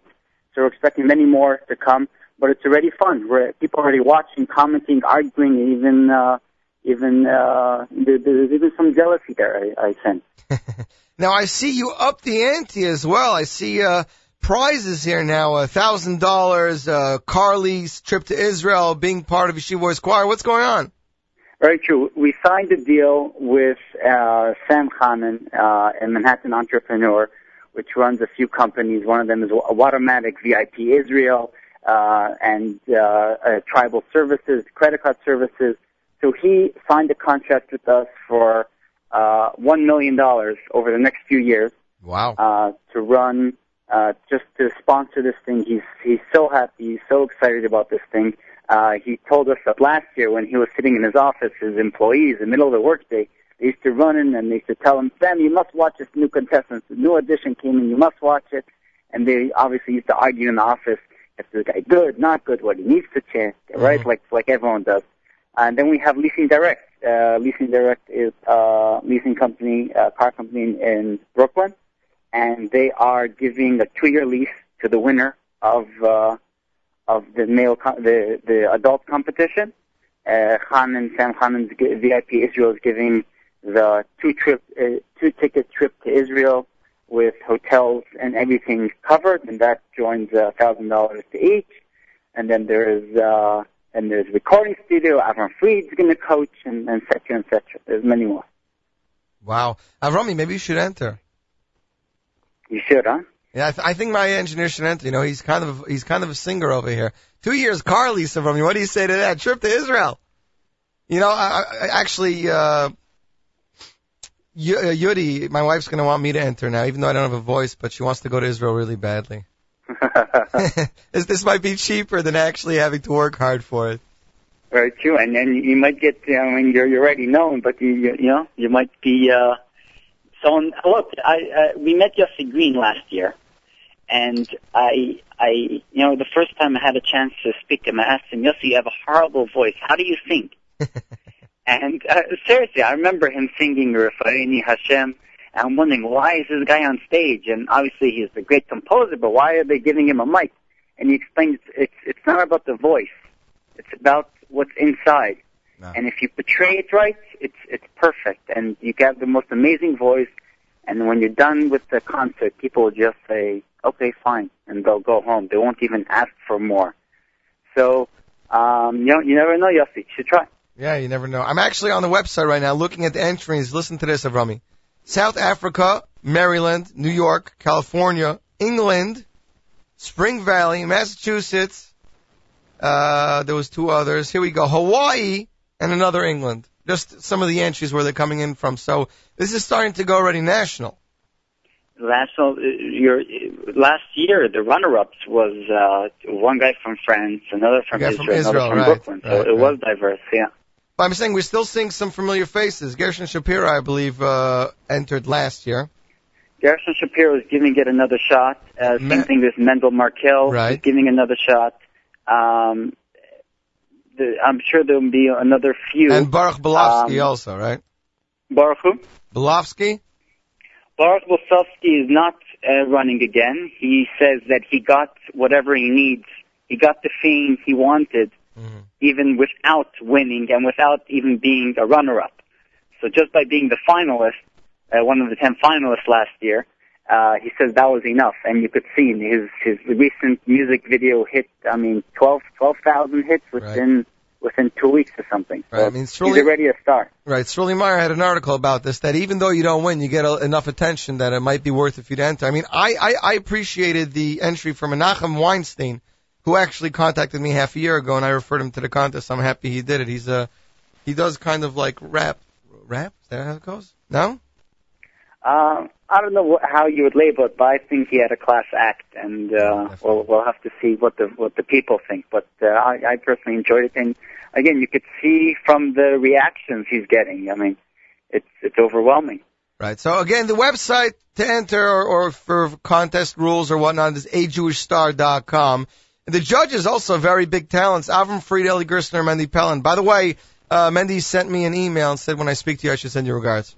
So we're expecting many more to come. But it's already fun. We're people are already watching, commenting, arguing, even uh, even uh, there, there's even some jealousy there. I, I sense. Now I see you up the ante as well. I see uh, prizes here now: a thousand dollars, uh, Carly's trip to Israel, being part of Yeshiva Boys Choir. What's going on? Very true. We signed a deal with uh, Sam Khanan, uh, a Manhattan entrepreneur, which runs a few companies. One of them is Watermatic VIP Israel uh, and uh, uh, Tribal Services, credit card services. So he signed a contract with us for uh, one million dollars over the next few years Wow. uh, to run, uh, just to sponsor this thing. He's he's so happy, he's so excited about this thing. Uh, he told us that last year when he was sitting in his office, his employees, in the middle of the workday, they used to run in and they used to tell him, Sam, you must watch this new contestant. The new edition came in, you must watch it. And they obviously used to argue in the office if the guy good, not good, what he needs to change, right? Like like everyone does. And then we have Leasing Direct. Uh, Leasing Direct is a leasing company, a car company in, in Brooklyn, and they are giving a two-year lease to the winner of uh, of the male co- the the adult competition. Uh, Khan and Sam Khanan's gi- VIP Israel is giving the two trip uh, two ticket trip to Israel with hotels and everything covered, and that joins a thousand dollars to each. And then there's uh, and there's recording studio. Avram Fried's going to coach, and, and et cetera, and et cetera. There's many more. Wow. Avrami, maybe you should enter. You should, huh? Yeah, I, th- I think my engineer should enter. You know, he's kind of he's kind of a singer over here. Two years car lease from you. What do you say to that trip to Israel? You know, I, I actually, uh, Y- uh, Yudi, my wife's gonna want me to enter now, even though I don't have a voice, but she wants to go to Israel really badly. this this might be cheaper than actually having to work hard for it. Very true, and then you might get. I mean, you're you're already known, but you you, you know you might be. uh So look, I uh, we met Yossi Green last year, and I I you know the first time I had a chance to speak to him, I asked him, Yossi, you have a horrible voice. How do you sing? and uh, seriously, I remember him singing Refaini Hashem. And I'm wondering why is this guy on stage? And obviously he's a great composer, but why are they giving him a mic? And he explained, it's it's, not about the voice. It's about what's inside. And if you portray it right, it's it's perfect. And you get the most amazing voice. And when you're done with the concert, people will just say, "Okay, fine," and they'll go home. They won't even ask for more. So Um, you, don't, you never know, Yossi. You should try. Yeah, you never know. I'm actually on the website right now looking at the entries. Listen to this, Avrami. South Africa, Maryland, New York, California, England, Spring Valley, Massachusetts. Uh, there was two others. Here we go. Hawaii and another England. Just some of the entries where they're coming in from. So this is starting to go already national. National, uh, your last year the runner-ups was uh, one guy from France, another from Israel, from another Israel, from right, Brooklyn. So right, it was diverse. Yeah. But I'm saying we're still seeing some familiar faces. Gershon Shapiro, I believe, uh, entered last year. Gershon Shapiro is giving it another shot. Uh, same Ma- thing with Mendel Markel. Right. Giving another shot. Um, the, I'm sure there will be another few. And Baruch Belovsky Um, also, right? Baruch who? Belovsky? Baruch Bolsovsky is not uh, running again. He says that he got whatever he needs. He got the fame he wanted, even without winning and without even being a runner-up. So just by being the finalist, uh, one of the ten finalists last year, uh, he says that was enough. And you could see his his recent music video hit. I mean, twelve twelve thousand hits within within two weeks or something. So Right, I mean, he's Shirley- already a star. Right. Sterling Meyer had an article about this that even though you don't win, you get a, enough attention that it might be worth it for you to enter. I mean, I, I, I appreciated the entry from Menachem Weinstein, who actually contacted me half a year ago, and I referred him to the contest. I'm happy he did it. He's a he does kind of like rap. Rap? Is that how it goes? No? Uh, I don't know wh- how you would label it, but I think he had a class act, and uh, we'll we'll have to see what the what the people think. But uh, I, I personally enjoyed it, and again, you could see from the reactions he's getting. I mean, it's it's overwhelming. Right. So again, the website to enter or, or for contest rules or whatnot is ajewishstar.com. And the judges also very big talents. Avram Fried, Eli Gerstner, Mendy Pellin. By the way, uh, Mendy sent me an email and said when I speak to you, I should send you regards.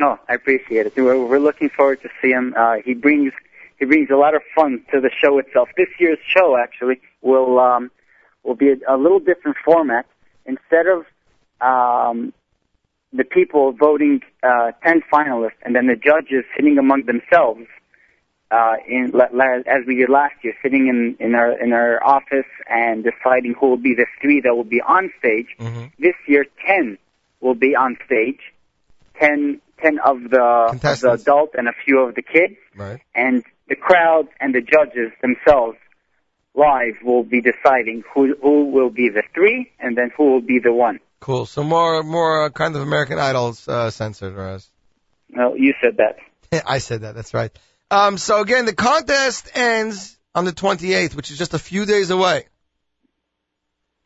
No, I appreciate it. We're, we're looking forward to see him. Uh, he brings he brings a lot of fun to the show itself. This year's show actually will um, will be a, a little different format. Instead of um, the people voting uh, ten finalists and then the judges sitting among themselves, uh, in as we did last year, sitting in, in our in our office and deciding who will be the three that will be on stage. This year, ten will be on stage. 10, 10 of the, of the adult and a few of the kids, Right. and the crowd and the judges themselves live will be deciding who who will be the three and then who will be the one. Cool. So more more uh, kind of American Idols uh, censored, or as Well, you said that. I said that. That's right. Um, so again, the contest ends on the 28th, which is just a few days away.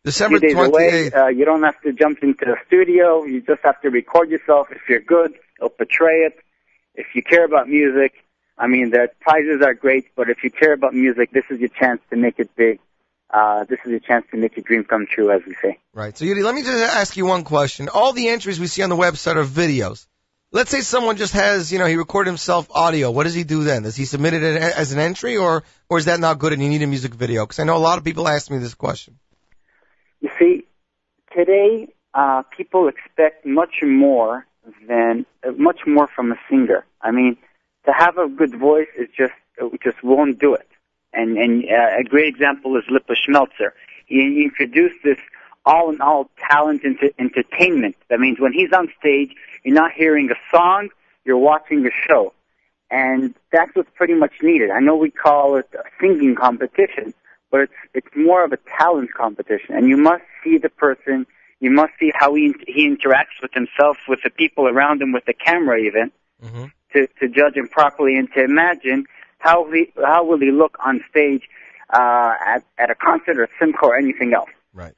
December few days 28th. away. Uh, you don't have to jump into the studio. You just have to record yourself. If you're good, it'll portray it. If you care about music, I mean, the prizes are great, but if you care about music, this is your chance to make it big. Uh, this is your chance to make your dream come true, as we say. Right. So Yudi, let me just ask you one question. All the entries we see on the website are videos. Let's say someone just has, you know, he recorded himself audio. What does he do then? Does he submit it as an entry, or or is that not good and you need a music video? Because I know a lot of people ask me this question. You see, today uh, people expect much more than uh, much more from a singer. I mean, to have a good voice is just it just won't do it. And and uh, a great example is Lipa Schmelzer. He, he introduced this all in all talent into entertainment. That means when he's on stage, you're not hearing a song, you're watching a show. And that's what's pretty much needed. I know we call it a singing competition, but it's it's more of a talent competition. And you must see the person, you must see how he he interacts with himself, with the people around him, with the camera even, to to judge him properly and to imagine how he how will he look on stage uh, at at a concert or simcha or anything else. Right.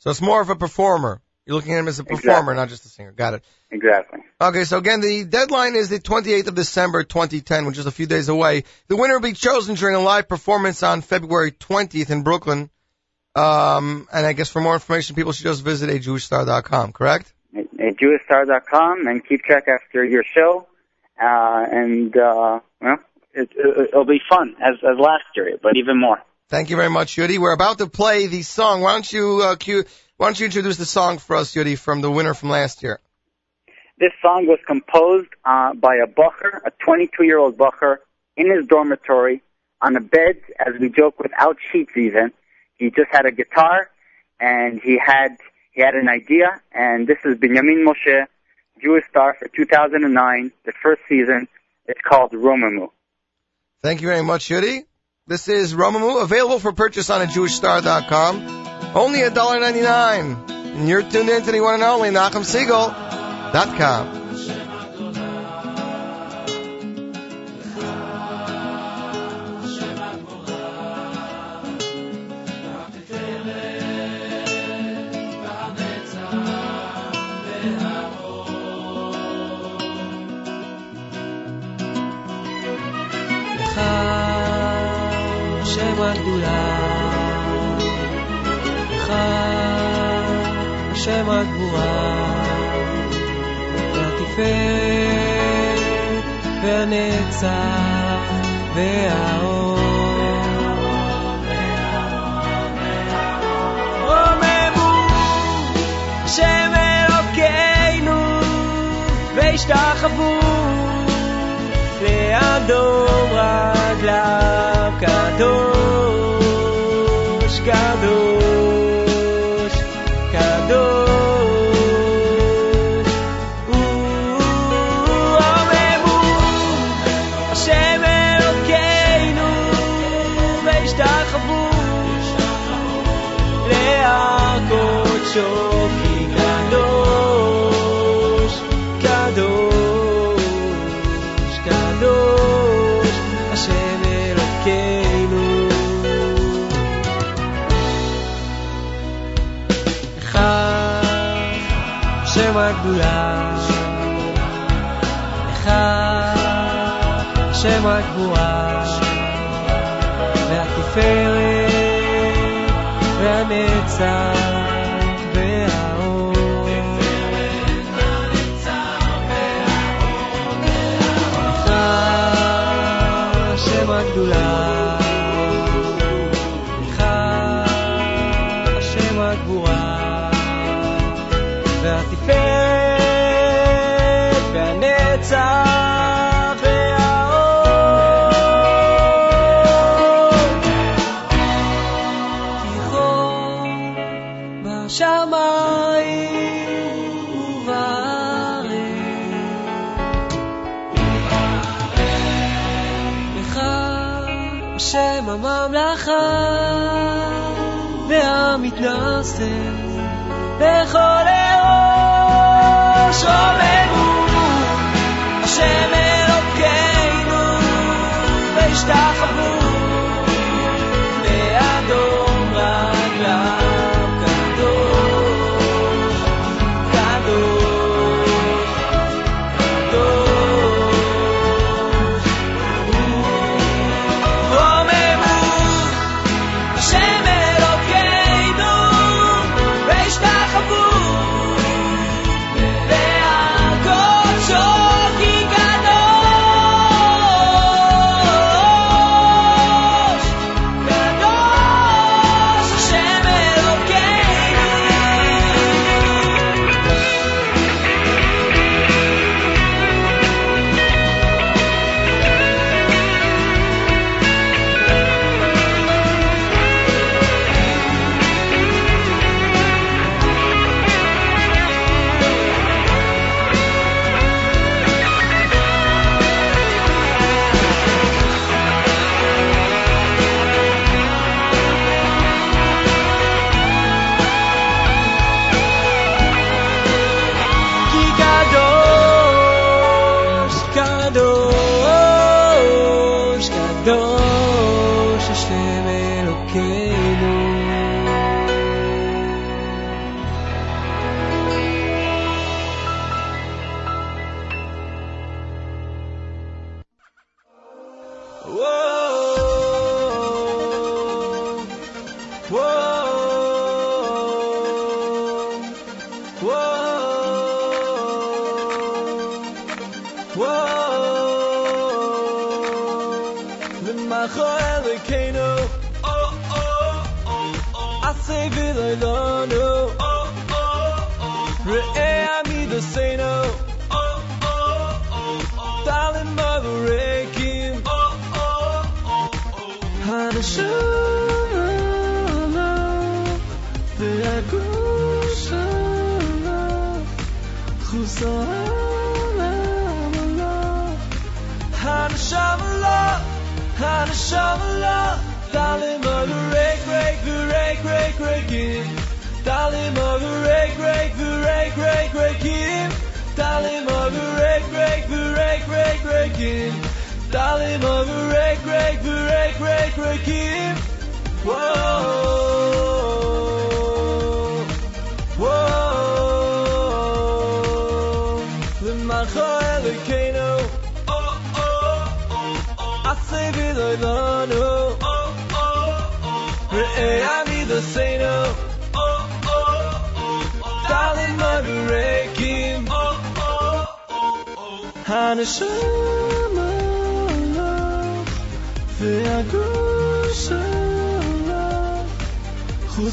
So it's more of a performer. You're looking at him as a performer, not just a singer. Got it. Exactly. Okay, so again, the deadline is the 28th of December 2010, which is a few days away. The winner will be chosen during a live performance on February 20th in Brooklyn. Um, and I guess for more information, people should just visit ajewishstar.com, correct? at jewishstar.com and keep track after your show. Uh, and, uh, well, it, it, it'll be fun as, as last year, but even more. Thank you very much, Yudi. We're about to play the song. Why don't you, uh, cue, why don't you introduce the song for us, Yudi, from the winner from last year? This song was composed uh, by a Bacher, a 22-year-old Bacher, in his dormitory, on a bed, as we joke, without sheets even. He just had a guitar and he had he had an idea, and this is Benjamin Moshe, Jewish Star for 2009, the first season. It's called Romamu. Thank you very much, Yudi. This is Romamu, available for purchase on a JewishStar.com. Only $1.99. And you're tuned in to the one and only NachumSiegel.com. שם הגדולה השם הגבורה, והתפארת והנצח והאור. השם אלוקינו והשתחוו לאדום רגליו קדוש, קדוש, השם הממלכה והמתנשא בכל ראש רוממו השם אלוקינו והשתחוו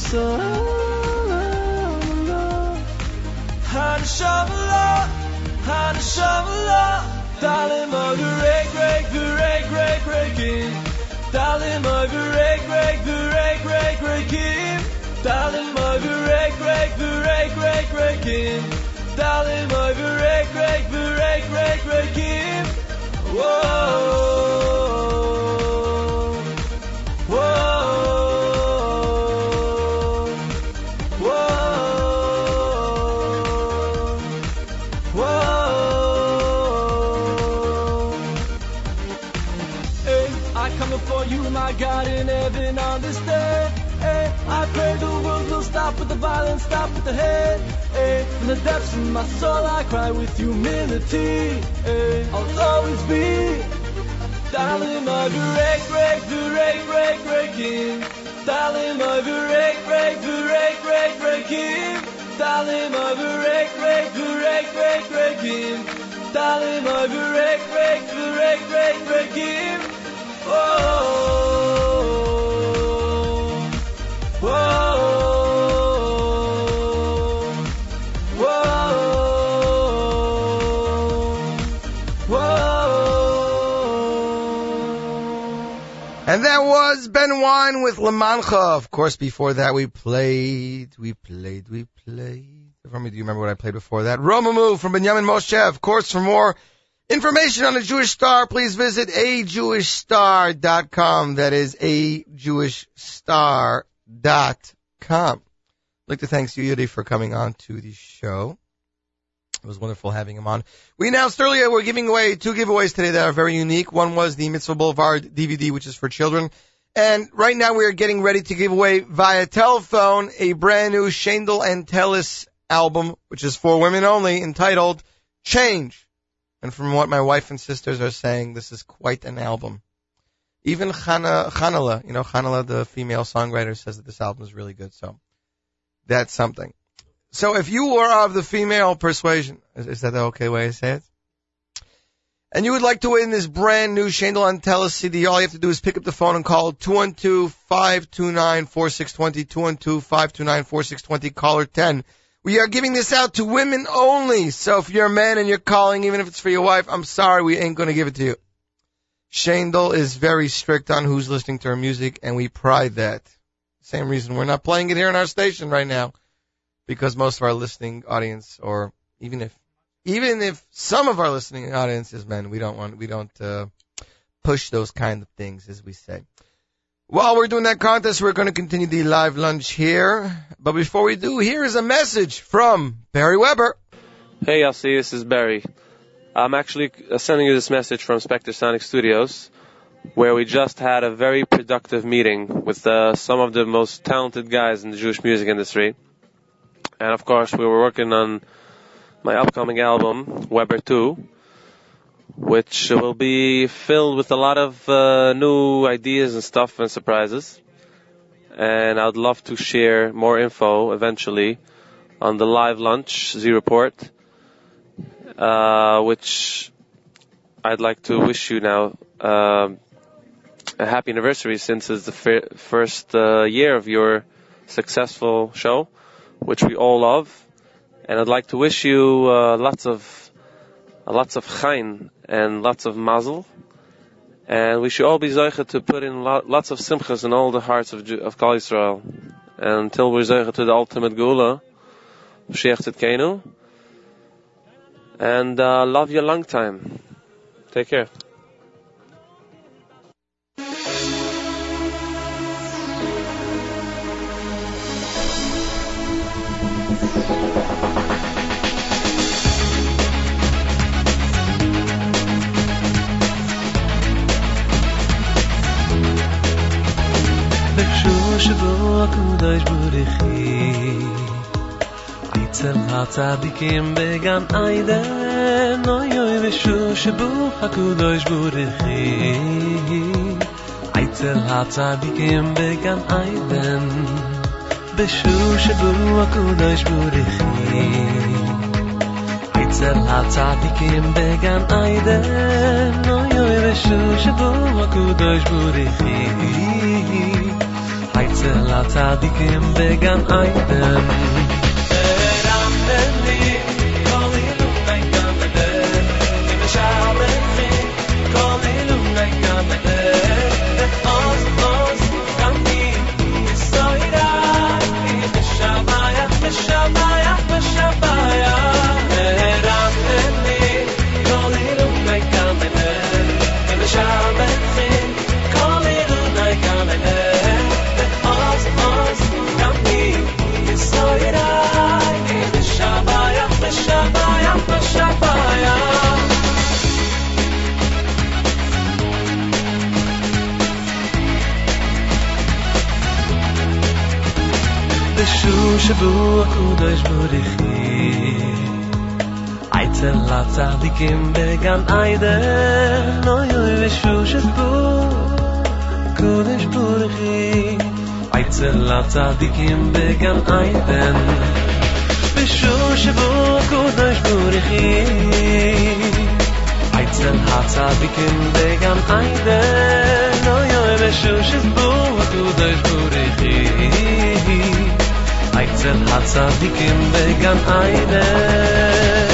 so I come before you, my God in heaven on this day. Hey, I pray the world will stop with the violence, stop with the hate. Hey, from the depths of my soul, I cry with humility. Hey, I'll always be. Darling, my break, break, break, break, breaking. Darling, my break, break, break, break, breaking. Darling, my break, break, break, break, breaking. Darling, my break, break, break, break, breaking. And that was Ben Wine with Lamancha. Of course, before that we played, we played, we played. Rami, do you remember what I played before that? Romamu from Benjamin Moshe. Of course, for more information on the Jewish Star, please visit ajewishstar.com. That is ajewishstar.com. I'd like to thank Yudi for coming on to the show. It was wonderful having him on. We announced earlier we're giving away two giveaways today that are very unique. One was the Mitzvah Boulevard DVD, which is for children. And right now we are getting ready to give away via telephone a brand new Shandel and Tellis album, which is for women only, entitled Change. And from what my wife and sisters are saying, this is quite an album. Even Chana, Chanala, you know, Chanala, the female songwriter, says that this album is really good. So that's something. So if you are of the female persuasion, is, is that the okay way to say it? And you would like to win this brand new Shandel on CD, all you have to do is pick up the phone and call 212-529-4620, 212-529-4620, caller 10. We are giving this out to women only. So if you're a man and you're calling, even if it's for your wife, I'm sorry, we ain't gonna give it to you. Shandel is very strict on who's listening to her music, and we pride that. Same reason we're not playing it here in our station right now, because most of our listening audience, or even if, even if some of our listening audience is men, we don't want, we don't uh, push those kind of things, as we say. While we're doing that contest, we're going to continue the live lunch here. But before we do, here is a message from Barry Weber. Hey, Yossi, this is Barry. I'm actually uh, sending you this message from Spectre Sonic Studios, where we just had a very productive meeting with uh, some of the most talented guys in the Jewish music industry. And of course, we were working on my upcoming album, Weber 2, which will be filled with a lot of uh, new ideas and stuff and surprises. And I'd love to share more info eventually on the live lunch Z report, uh, which I'd like to wish you now um a happy anniversary since it's the fir- first uh, year of your successful show, which we all love. And I'd like to wish you uh, lots of lots of chayin and lots of mazel. And we should all be zeicha to put in lots of simchas in all the hearts of, of Klal Yisrael. And until we're zeicha to the ultimate gula, Sheikh Tzidkenu. And uh, love you a long time. Take care. הקודש בורכי אצל הצדיקים בגן עדן אוי אוי ושו שבו הקודש בורכי אצל הצדיקים בגן עדן בשו שבו הקודש בורכי אצל הצדיקים בגן עדן אוי אוי ושו שבו הקודש בורכי אצל הצדיקים בגן עדן רחמני שבוע קודש בורכי אייצל לצדיקים בגן איידן אוי אוי ושו שבוע קודש בורכי אייצל לצדיקים בגן איידן ושו שבוע קודש בורכי אייצל הצדיקים בגן איידן אוי אוי ושו שבוע קודש בורכי אצל הצדיקים בגן עדן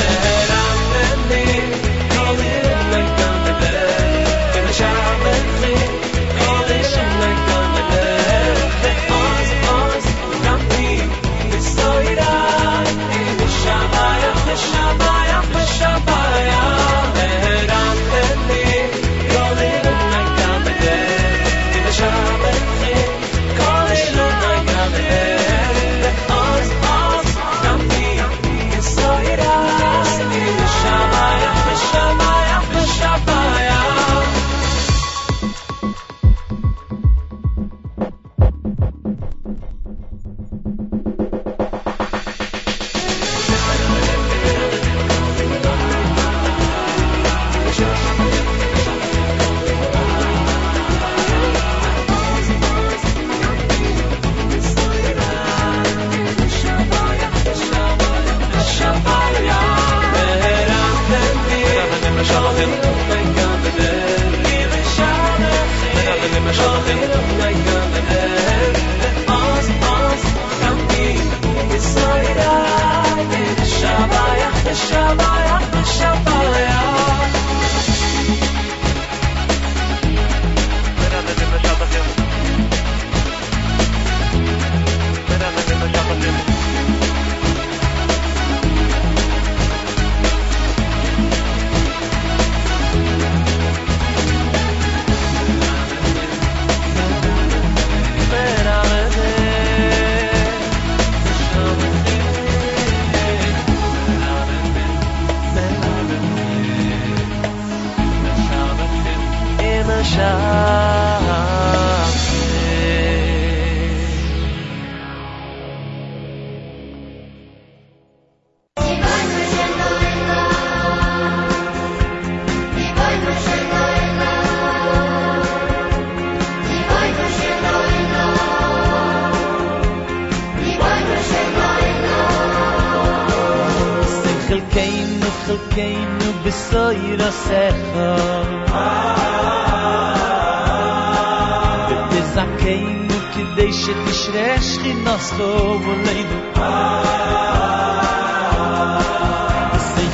שתשרה שכינה ki nasto volein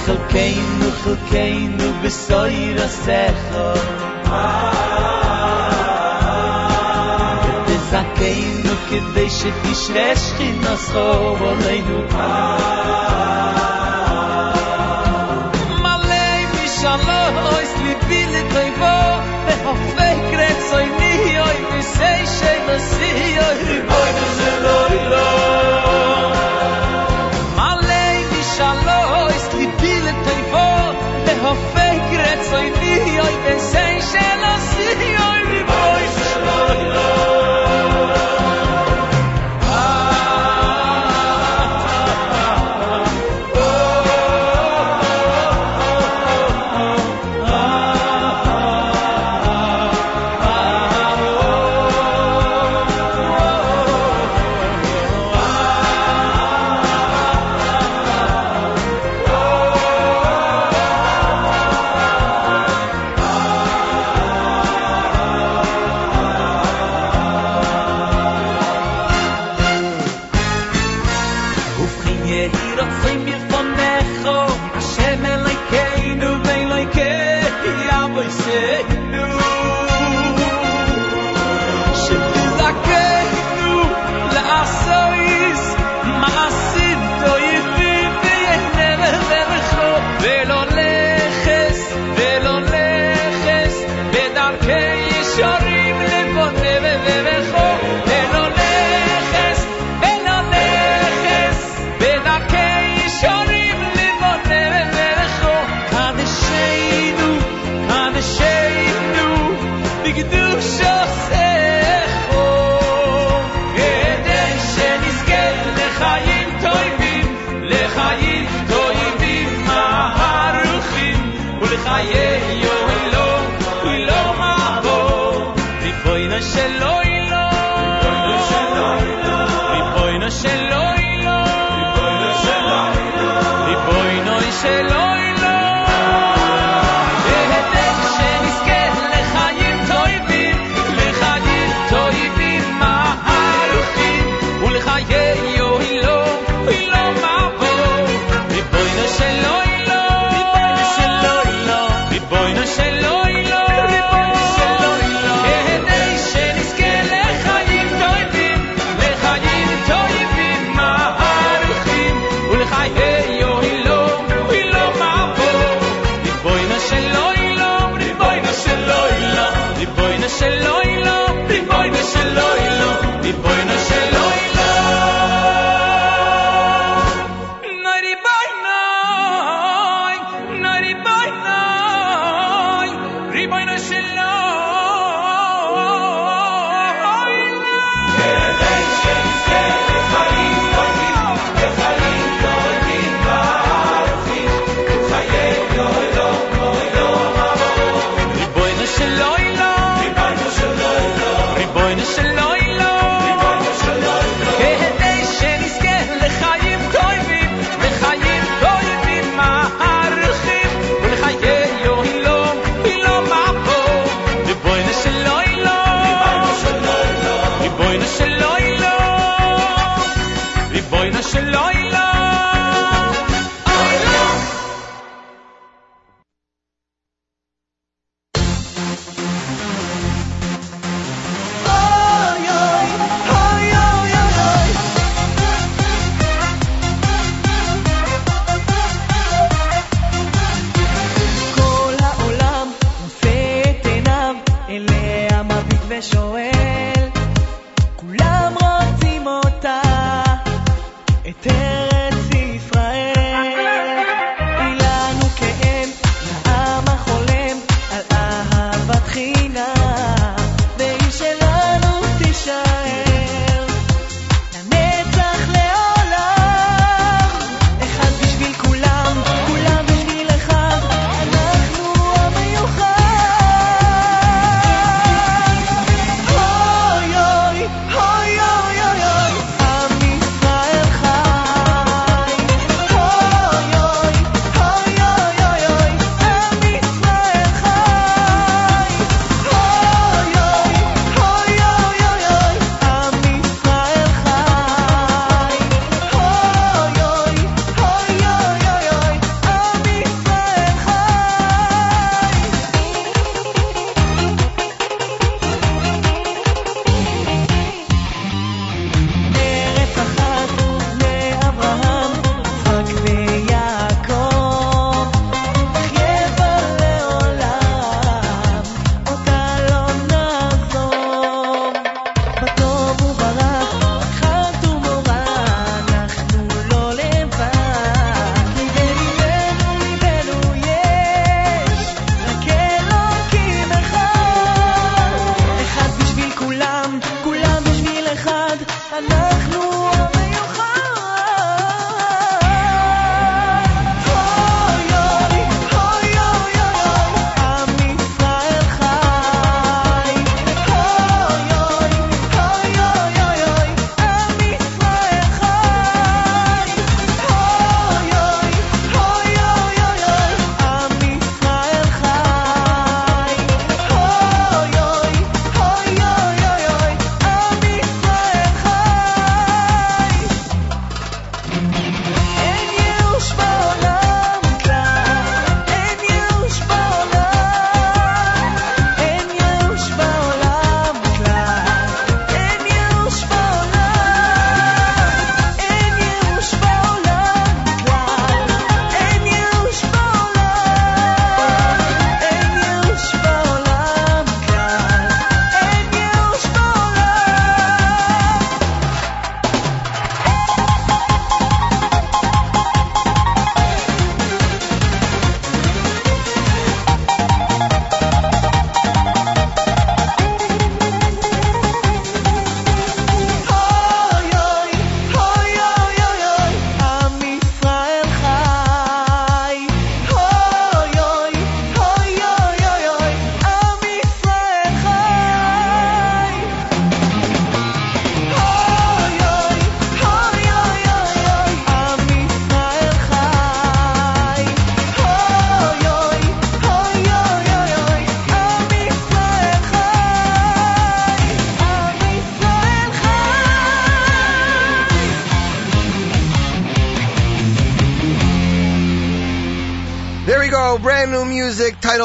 חלקנו חלקנו בסויר הסכו nu כדי שתשרה שכינה besoyr a מלא ah te zakay nu ke deshe şey şey Mesih yarım. Aynı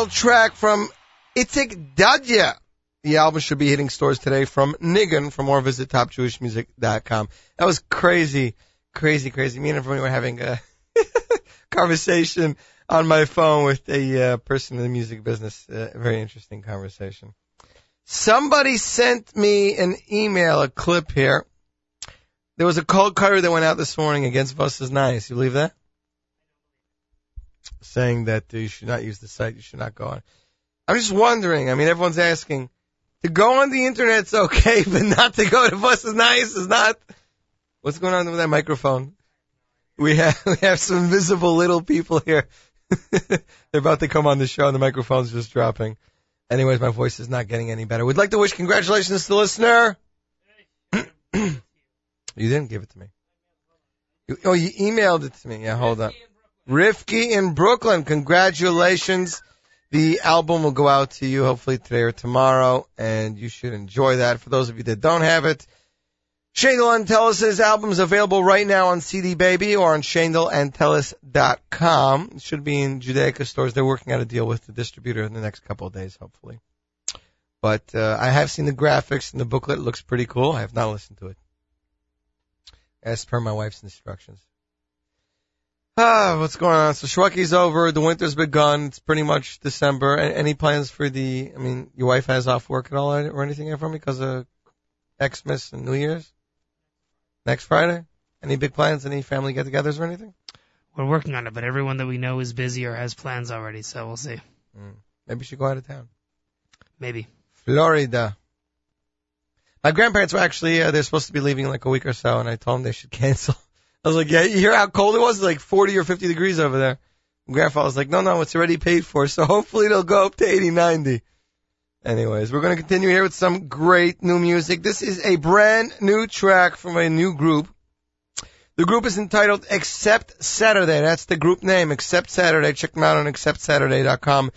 track from Itzik Dadya. The album should be hitting stores today from Nigun. For more, visit topjewishmusic.com. That was crazy, crazy, crazy. Me and everyone were having a conversation on my phone with a uh, person in the music business. Uh, very interesting conversation. Somebody sent me an email, a clip here. There was a kol koreh that went out this morning against Vos Iz Neias. You believe that? Saying that you should not use the site, you should not go on. I'm just wondering. I mean, everyone's asking to go on the internet's okay, but not to go to Vos Iz Neias is not. What's going on with that microphone? We have we have some visible little people here. They're about to come on the show, and the microphone's just dropping. Anyways, my voice is not getting any better. We'd like to wish congratulations to the listener. you didn't give it to me. You, oh, you emailed it to me. Yeah, hold on. Rifki in Brooklyn, congratulations. The album will go out to you hopefully today or tomorrow, and you should enjoy that. For those of you that don't have it, Shandel and album is available right now on CD Baby or on shandelandtellis.com. It should be in Judaica stores. They're working out a deal with the distributor in the next couple of days, hopefully. But uh, I have seen the graphics and the booklet. It looks pretty cool. I have not listened to it. As per my wife's instructions. Ah, what's going on? So Shwekey's over. The winter's begun. It's pretty much December. A- Any plans for the? I mean, your wife has off work at all or anything from me because of Xmas and New Year's? Next Friday? Any big plans? Any family get-togethers or anything? We're working on it, but everyone that we know is busy or has plans already, so we'll see. Mm. Maybe should go out of town. Maybe. Florida. My grandparents were actually, uh, they're supposed to be leaving in like a week or so, and I told them they should cancel. I was like, yeah, you hear how cold it was? It's like 40 or 50 degrees over there. And grandfather was like, no, no, it's already paid for, so hopefully it'll go up to 80, 90. Anyways, we're going to continue here with some great new music. This is a brand new track from a new group. The group is entitled Accept Saturday. That's the group name, Accept Saturday. Check them out on acceptsaturday.com.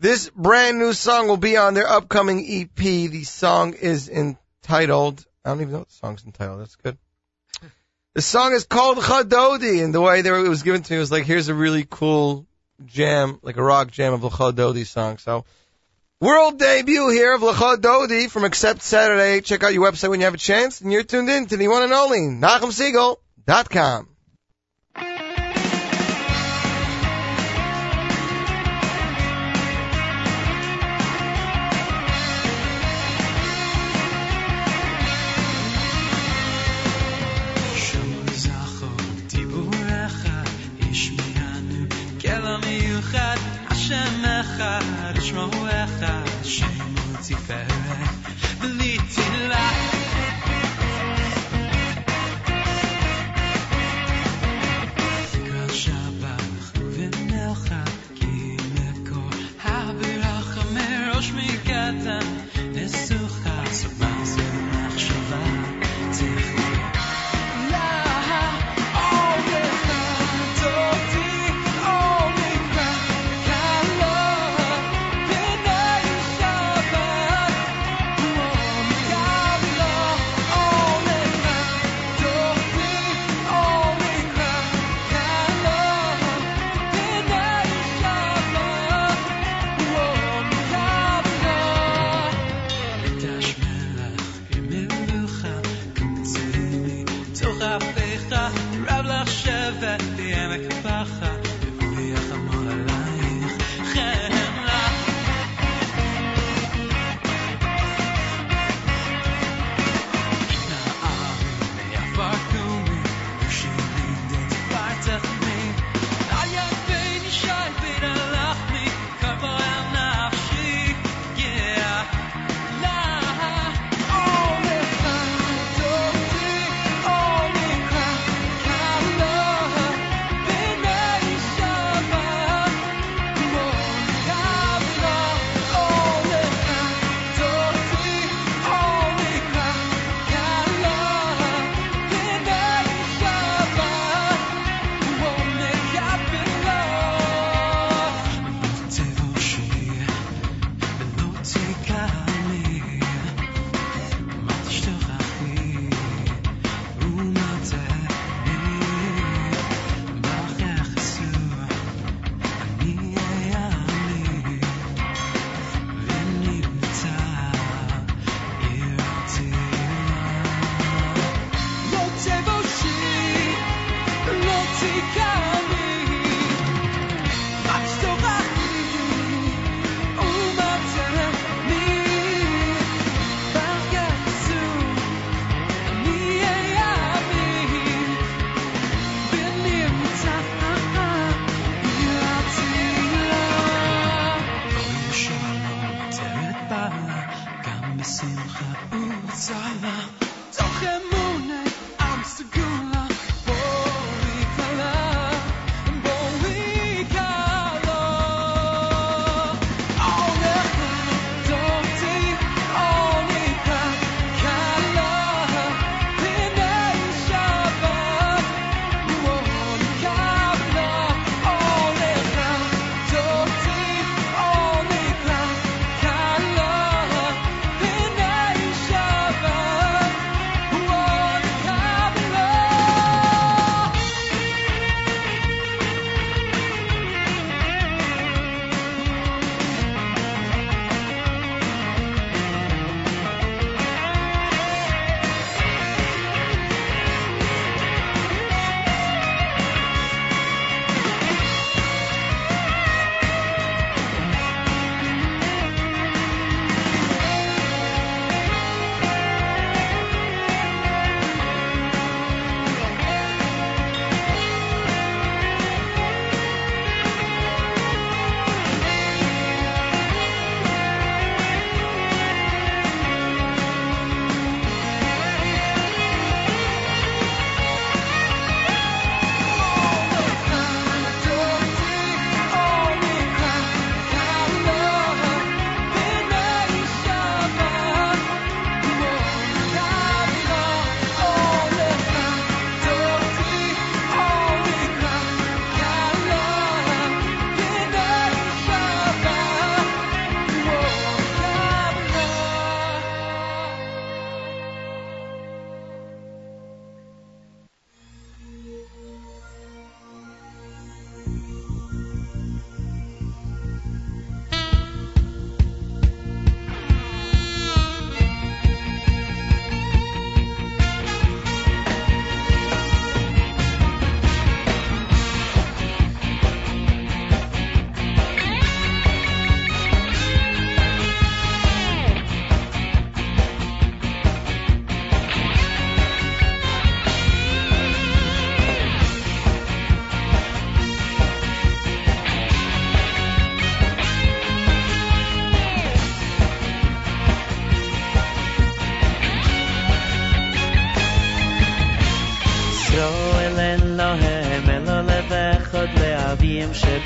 This brand new song will be on their upcoming EP. The song is entitled, I don't even know what the song's entitled. That's good. The song is called Chadodi, and the way they were, it was given to me was like, here's a really cool jam, like a rock jam of the Chadodi song. So, world debut here of Lachad Dodi from Accept Saturday. Check out your website when you have a chance, and you're tuned in to the one and only NachumSiegel.com.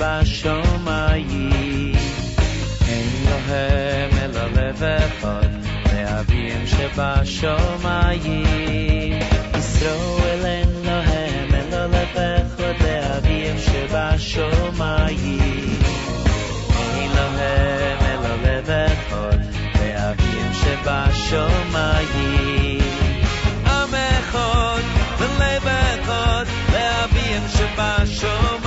בשמיים. אין להם אלא לב אחד, לאביהם שבשמיים. ישראל אין להם אלא לב אחד, לאביהם שבשמיים. אין להם אלא לב אחד, לאביהם שבשמיים. עם אחד ולב אחד, לאביהם שבשמיים.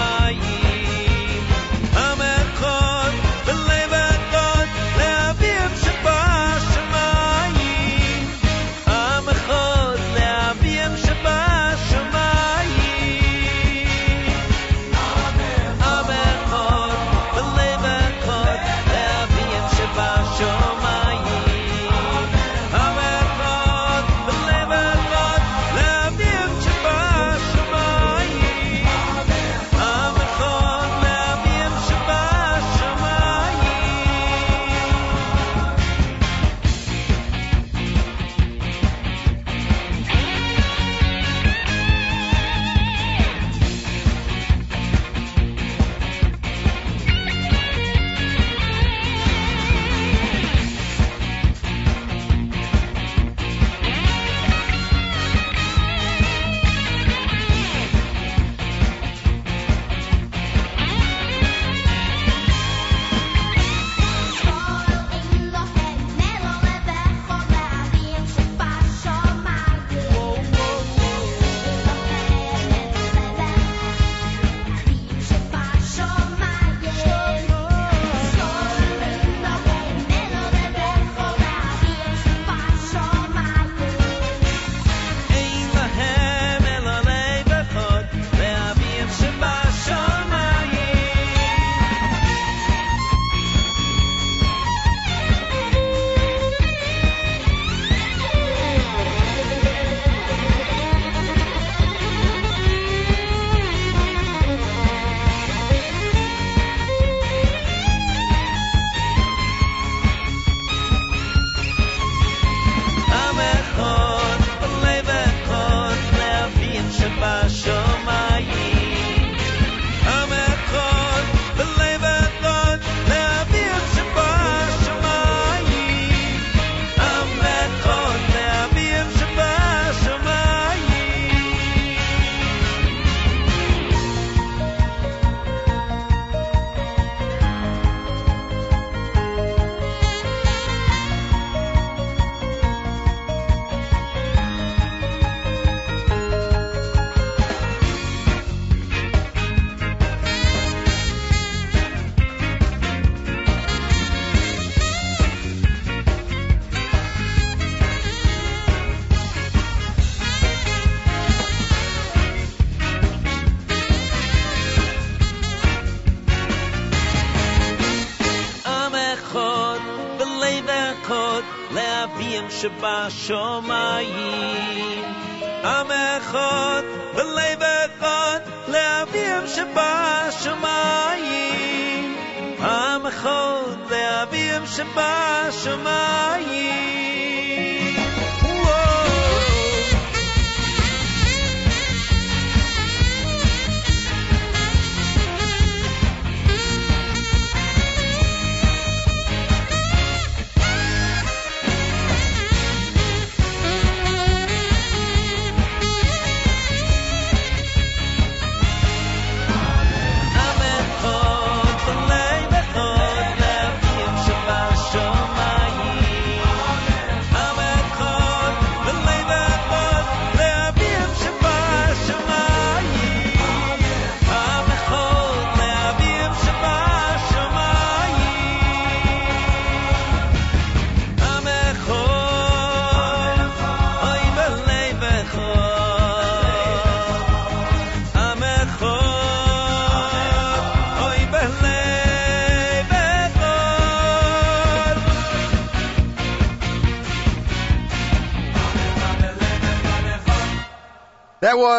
השמיים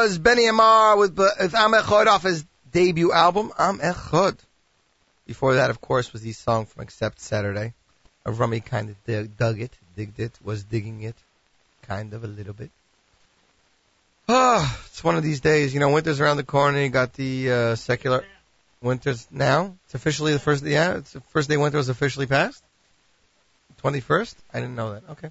was Benny Amar with, with Am Echod off his debut album, Am Echod. Before that, of course, was the song from Accept Saturday. A rummy kind of dug it, digged it, was digging it, kind of a little bit. Ah, oh, it's one of these days. You know, winter's around the corner. You got the uh, secular winter's now. It's officially the first. Yeah, it's the first day winter was officially passed. Twenty first. I didn't know that. Okay.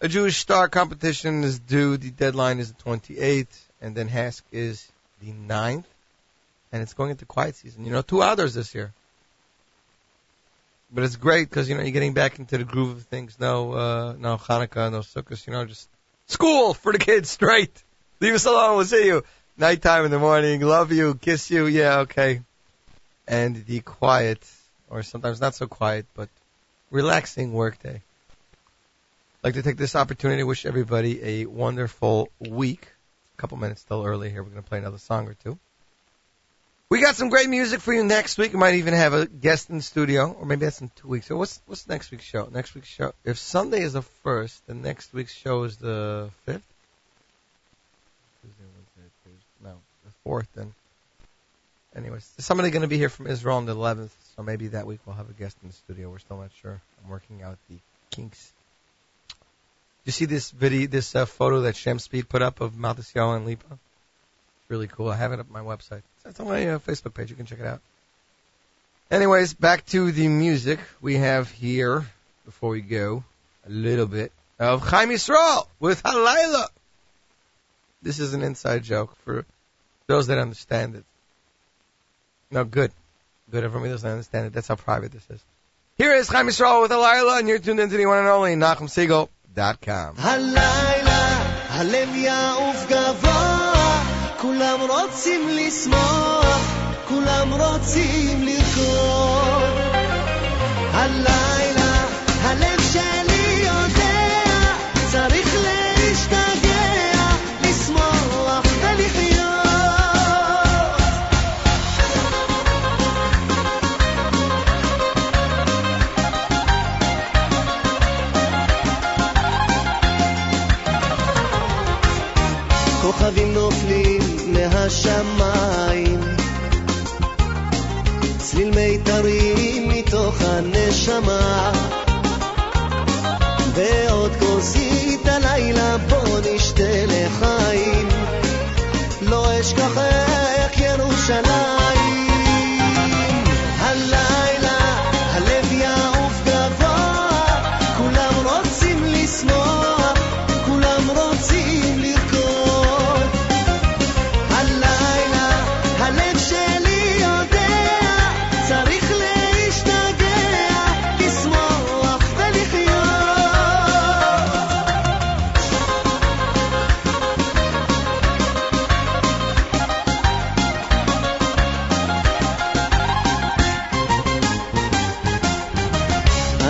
A Jewish star competition is due. The deadline is the twenty eighth and then HASC is the ninth, and it's going into quiet season. You know, two others this year. But it's great because you know you're getting back into the groove of things. No, uh, no Hanukkah, no Sukkot. You know, just school for the kids straight. Leave us alone. We'll see you nighttime in the morning. Love you, kiss you. Yeah, okay. And the quiet, or sometimes not so quiet, but relaxing workday. Like to take this opportunity to wish everybody a wonderful week. Couple minutes still early here. We're going to play another song or two. We got some great music for you next week. We might even have a guest in the studio, or maybe that's in two weeks. So what's what's next week's show? Next week's show. If Sunday is the first, then next week's show is the fifth. No, the fourth. Then. Anyways, somebody going to be here from Israel on the 11th, so maybe that week we'll have a guest in the studio. We're still not sure. I'm working out the kinks. You see this video, this uh, photo that Shem Speed put up of Matisyahu and Lipa? Really cool. I have it up on my website. It's on my uh, Facebook page. You can check it out. Anyways, back to the music. We have here, before we go, a little bit of Chaim Yisrael with Halayla. This is an inside joke for those that understand it. No, good. Good. for me doesn't understand it. That's how private this is. Here is Chaim Yisrael with Halayla, and you're tuned into the one and only Nachum Siegel. Com. הלילה הלב יעוף גבוה, כולם רוצים לשמוח, כולם רוצים לרקוד.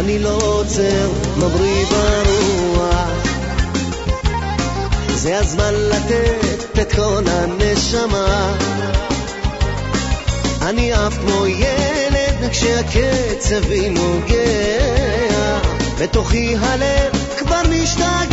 אני לא עוצר, מבריא ברוח זה הזמן לתת את כל הנשמה. אני עף כמו ילד כשהקצב בי נוגע בתוכי הלב כבר משתגע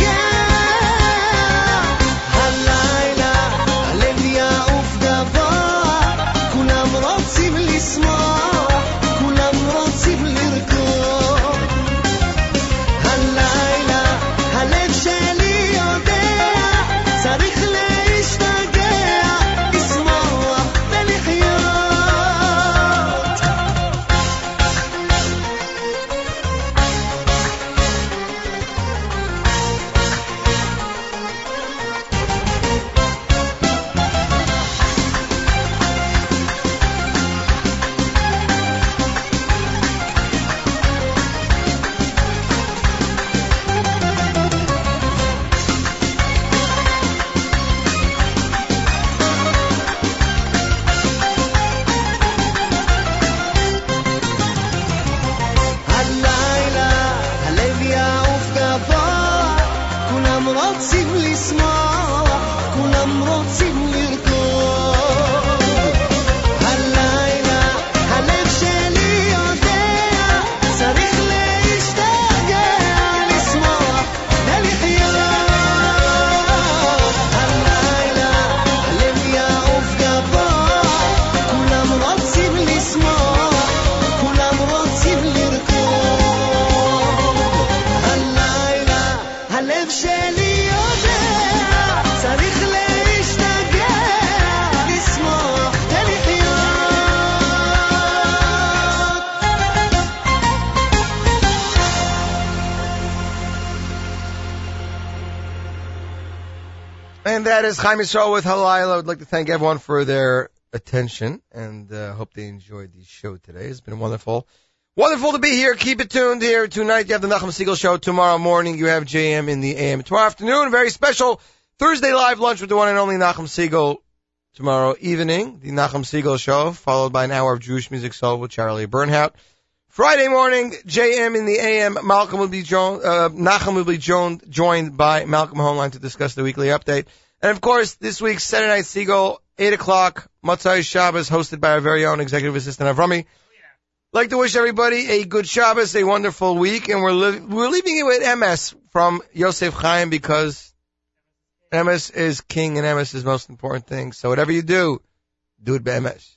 Chaim Yisrael with Halayla. I would like to thank everyone for their attention and uh, hope they enjoyed the show today. It's been wonderful. Wonderful to be here. Keep it tuned here. Tonight you have the Nachum Siegel show. Tomorrow morning you have JM in the AM. Tomorrow afternoon, very special Thursday live lunch with the one and only Nachum Siegel. Tomorrow evening, the Nachum Siegel show, followed by an hour of Jewish music soul with Charlie Bernhaut. Friday morning, JM in the AM. Malcolm will be joined, uh, Nachum will be joined, joined by Malcolm Hoenlein to discuss the weekly update. And of course, this week's Saturday Night Siegel, 8 o'clock, Motzei Shabbos, hosted by our very own executive assistant Avrami. Oh, like to wish everybody a good Shabbos, a wonderful week, and we're li- we're leaving it with MS from Yosef Chaim because MS is king and MS is most important thing. So whatever you do, do it by MS.